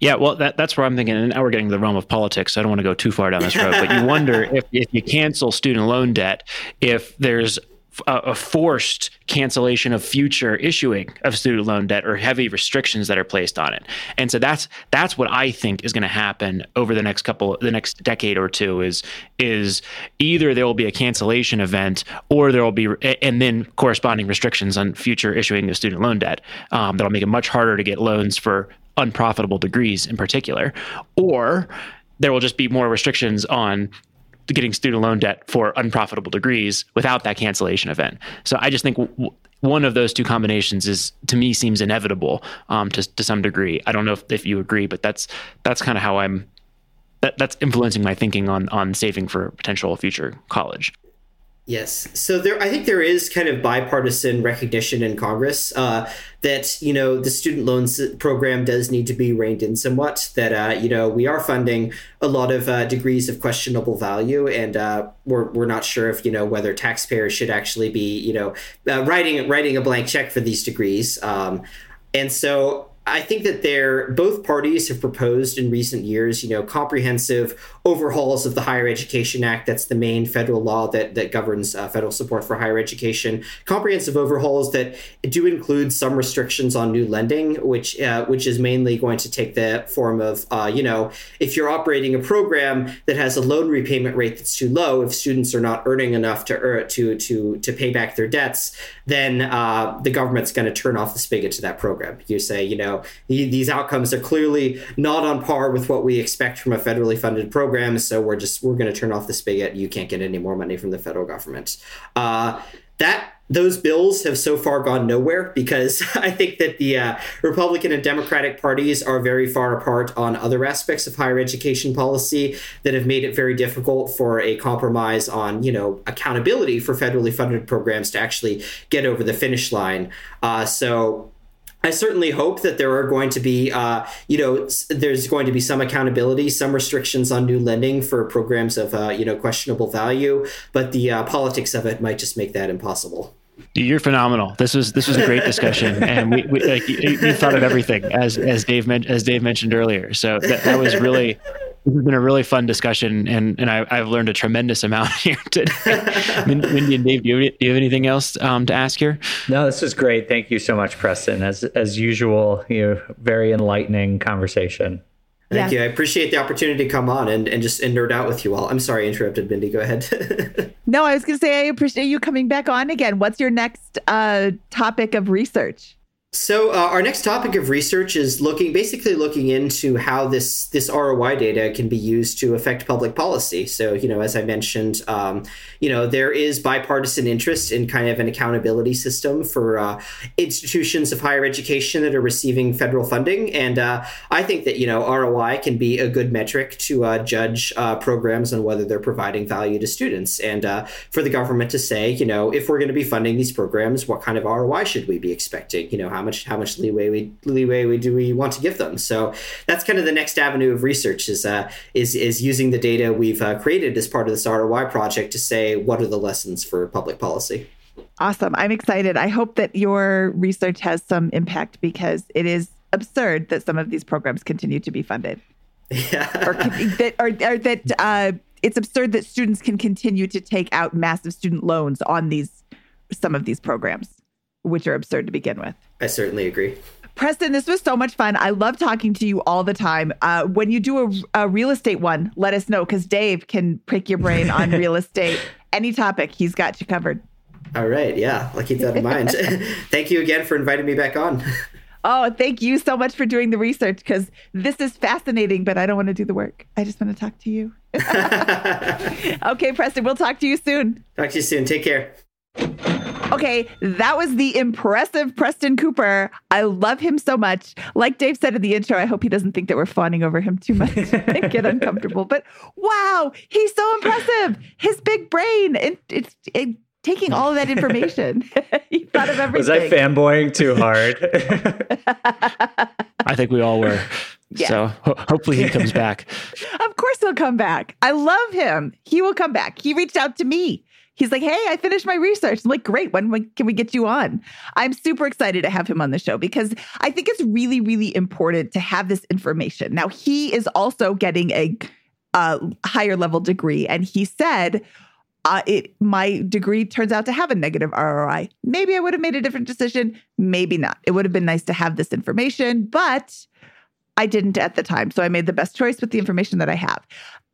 Yeah, well, that, that's where I'm thinking. And now we're getting to the realm of politics. So I don't want to go too far down this road, but you wonder if, if you cancel student loan debt, if there's a, a, forced cancellation of future issuing of student loan debt or heavy restrictions that are placed on it. And so that's that's what I think is going to happen over the next couple the next decade or two is is either there will be a cancellation event or there will be and then corresponding restrictions on future issuing of student loan debt um, that'll make it much harder to get loans for unprofitable degrees in particular, or there will just be more restrictions on getting student loan debt for unprofitable degrees without that cancellation event. So I just think w- one of those two combinations is to me seems inevitable um, to to some degree. I don't know if, if you agree, but that's that's kind of how I'm that, that's influencing my thinking on on saving for potential future college. Yes. So there, I think there is kind of bipartisan recognition in Congress uh, that you know the student loans program does need to be reined in somewhat. That uh, you know we are funding a lot of uh, degrees of questionable value, and uh, we're we're not sure if you know whether taxpayers should actually be you know uh, writing writing a blank check for these degrees. Um, and so I think that they're both parties have proposed in recent years, you know, comprehensive overhauls of the Higher Education Act. That's the main federal law that that governs uh, federal support for higher education. Comprehensive overhauls that do include some restrictions on new lending, which uh, which is mainly going to take the form of, uh, you know, if you're operating a program that has a loan repayment rate that's too low, if students are not earning enough to to to to pay back their debts, then uh, the government's going to turn off the spigot to that program. You say, you know, these outcomes are clearly not on par with what we expect from a federally funded program. So we're just we're going to turn off the spigot. You can't get any more money from the federal government. Uh, that those bills have so far gone nowhere because I think that the uh, Republican and Democratic parties are very far apart on other aspects of higher education policy that have made it very difficult for a compromise on, you know, accountability for federally funded programs to actually get over the finish line. Uh, so I certainly hope that there are going to be, uh, you know, there's going to be some accountability, some restrictions on new lending for programs of, uh, you know, questionable value, but the uh, politics of it might just make that impossible. You're phenomenal. This was this was a great discussion, and we, we like, you, you, thought of everything as as Dave as Dave mentioned earlier. So that, that was really this has been a really fun discussion, and and I, have learned a tremendous amount here today. Mindy and Dave, do you, have, do you have anything else um, to ask here? No, this was great. Thank you so much, Preston. As as usual, you know, very enlightening conversation. Thank you. I appreciate the opportunity to come on and, and just and nerd out with you all. I'm sorry I interrupted, Mindy. Go ahead. no, I was going to say I appreciate you coming back on again. What's your next uh, topic of research? So uh, our next topic of research is looking basically looking into how this this ROI data can be used to affect public policy. So you know, as I mentioned, um, you know there is bipartisan interest in kind of an accountability system for uh, institutions of higher education that are receiving federal funding, and uh, I think that you know ROI can be a good metric to uh, judge uh, programs on whether they're providing value to students, and uh, for the government to say, you know, if we're going to be funding these programs, what kind of ROI should we be expecting? You know, how much how much leeway we leeway we do we want to give them. So that's kind of the next avenue of research is uh, is is using the data we've uh, created as part of this ROI project to say what are the lessons for public policy. Awesome. I'm excited. I hope that your research has some impact because it is absurd that some of these programs continue to be funded. Yeah. or, that, or, or that uh, it's absurd that students can continue to take out massive student loans on these some of these programs which are absurd to begin with. I certainly agree. Preston, this was so much fun. I love talking to you all the time. Uh, when you do a, a, real estate one, let us know because Dave can prick your brain on real estate. Any topic, he's got you covered. All right. Yeah, I'll keep that in mind. thank you again for inviting me back on. Oh, thank you so much for doing the research because this is fascinating, but I don't want to do the work. I just want to talk to you. okay, Preston, we'll talk to you soon. Talk to you soon. Take care. Okay, that was the impressive Preston Cooper. I love him so much. Like Dave said in the intro, I hope he doesn't think that we're fawning over him too much and get uncomfortable. But wow, he's so impressive. His big brain, and it's it, taking all of that information. he thought of everything. Was I fanboying too hard? I think we all were. Yeah. So ho- hopefully he comes back. of course he'll come back. I love him. He will come back. He reached out to me he's like, Hey, I finished my research. I'm like, Great. When, when can we get you on? I'm super excited to have him on the show because I think it's really, really important to have this information. Now, he is also getting a, a higher level degree, and he said, uh, it my degree turns out to have a negative ROI. Maybe I would have made a different decision. Maybe not. It would have been nice to have this information, but I didn't at the time. So I made the best choice with the information that I have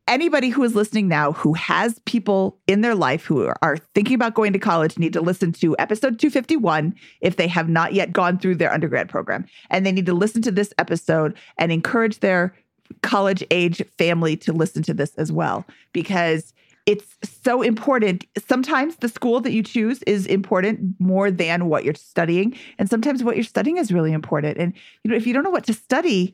anybody who is listening now who has people in their life who are thinking about going to college need to listen to episode 251 if they have not yet gone through their undergrad program. And they need to listen to this episode and encourage their college age family to listen to this as well because it's so important. Sometimes the school that you choose is important more than what you're studying. And sometimes what you're studying is really important. And you know, if you don't know what to study,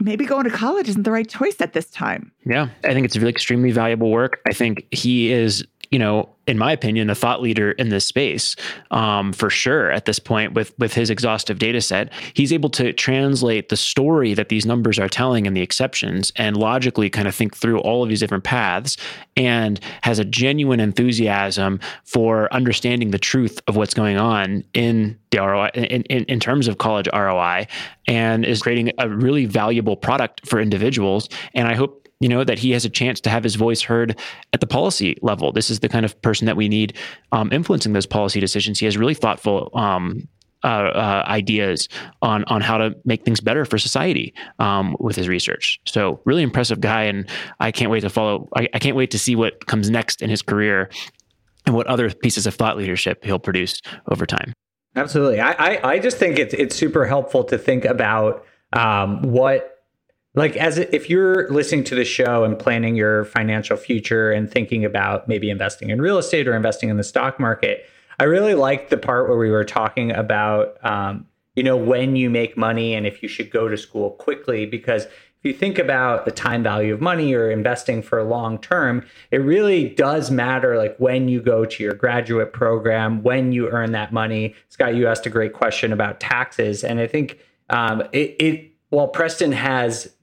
maybe going to college isn't the right choice at this time. Yeah, I think it's really extremely valuable work. I think he is, you know, in my opinion, a thought leader in this space um, for sure. At this point, with with his exhaustive data set, he's able to translate the story that these numbers are telling and the exceptions, and logically kind of think through all of these different paths, and has a genuine enthusiasm for understanding the truth of what's going on in the ROI in, in, in terms of college ROI, and is creating a really valuable product for individuals. And I hope you know that he has a chance to have his voice heard at the policy level. This is the kind of person that we need um, influencing those policy decisions. He has really thoughtful um, uh, uh, ideas on on how to make things better for society um, with his research. So really impressive guy, and I can't wait to follow. I, I, can't wait to see what comes next in his career and what other pieces of thought leadership he'll produce over time. Absolutely, I I, I just think it's it's super helpful to think about um, what like as if you're listening to the show and planning your financial future and thinking about maybe investing in real estate or investing in the stock market i really liked the part where we were talking about um, you know when you make money and if you should go to school quickly because if you think about the time value of money or investing for a long term it really does matter like when you go to your graduate program when you earn that money. Scott you asked a great question about taxes and i think um, it, it while preston has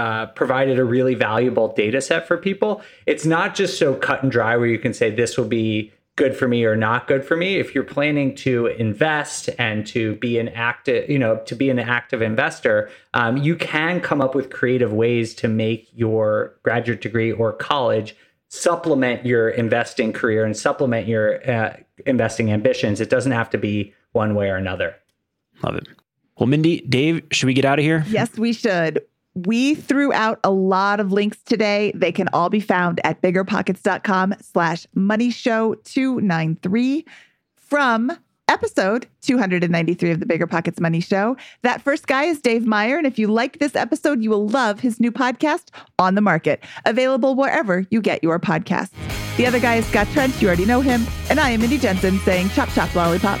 uh, provided a really valuable data set for people. It's not just so cut and dry where you can say this will be good for me or not good for me. If you're planning to invest and to be an active, you know, to be an active investor, um, you can come up with creative ways to make your graduate degree or college supplement your investing career and supplement your uh, investing ambitions. It doesn't have to be one way or another. Love it. Well, Mindy, Dave, should we get out of here? Yes, we should We threw out a lot of links today. They can all be found at biggerpockets.com slash money show 293 from episode 293 of the Bigger Pockets Money Show. That first guy is Dave Meyer. And if you like this episode, you will love his new podcast, On the Market, available wherever you get your podcasts. The other guy is Scott Trench. You already know him. And I am Mindy Jensen saying chop chop lollipop.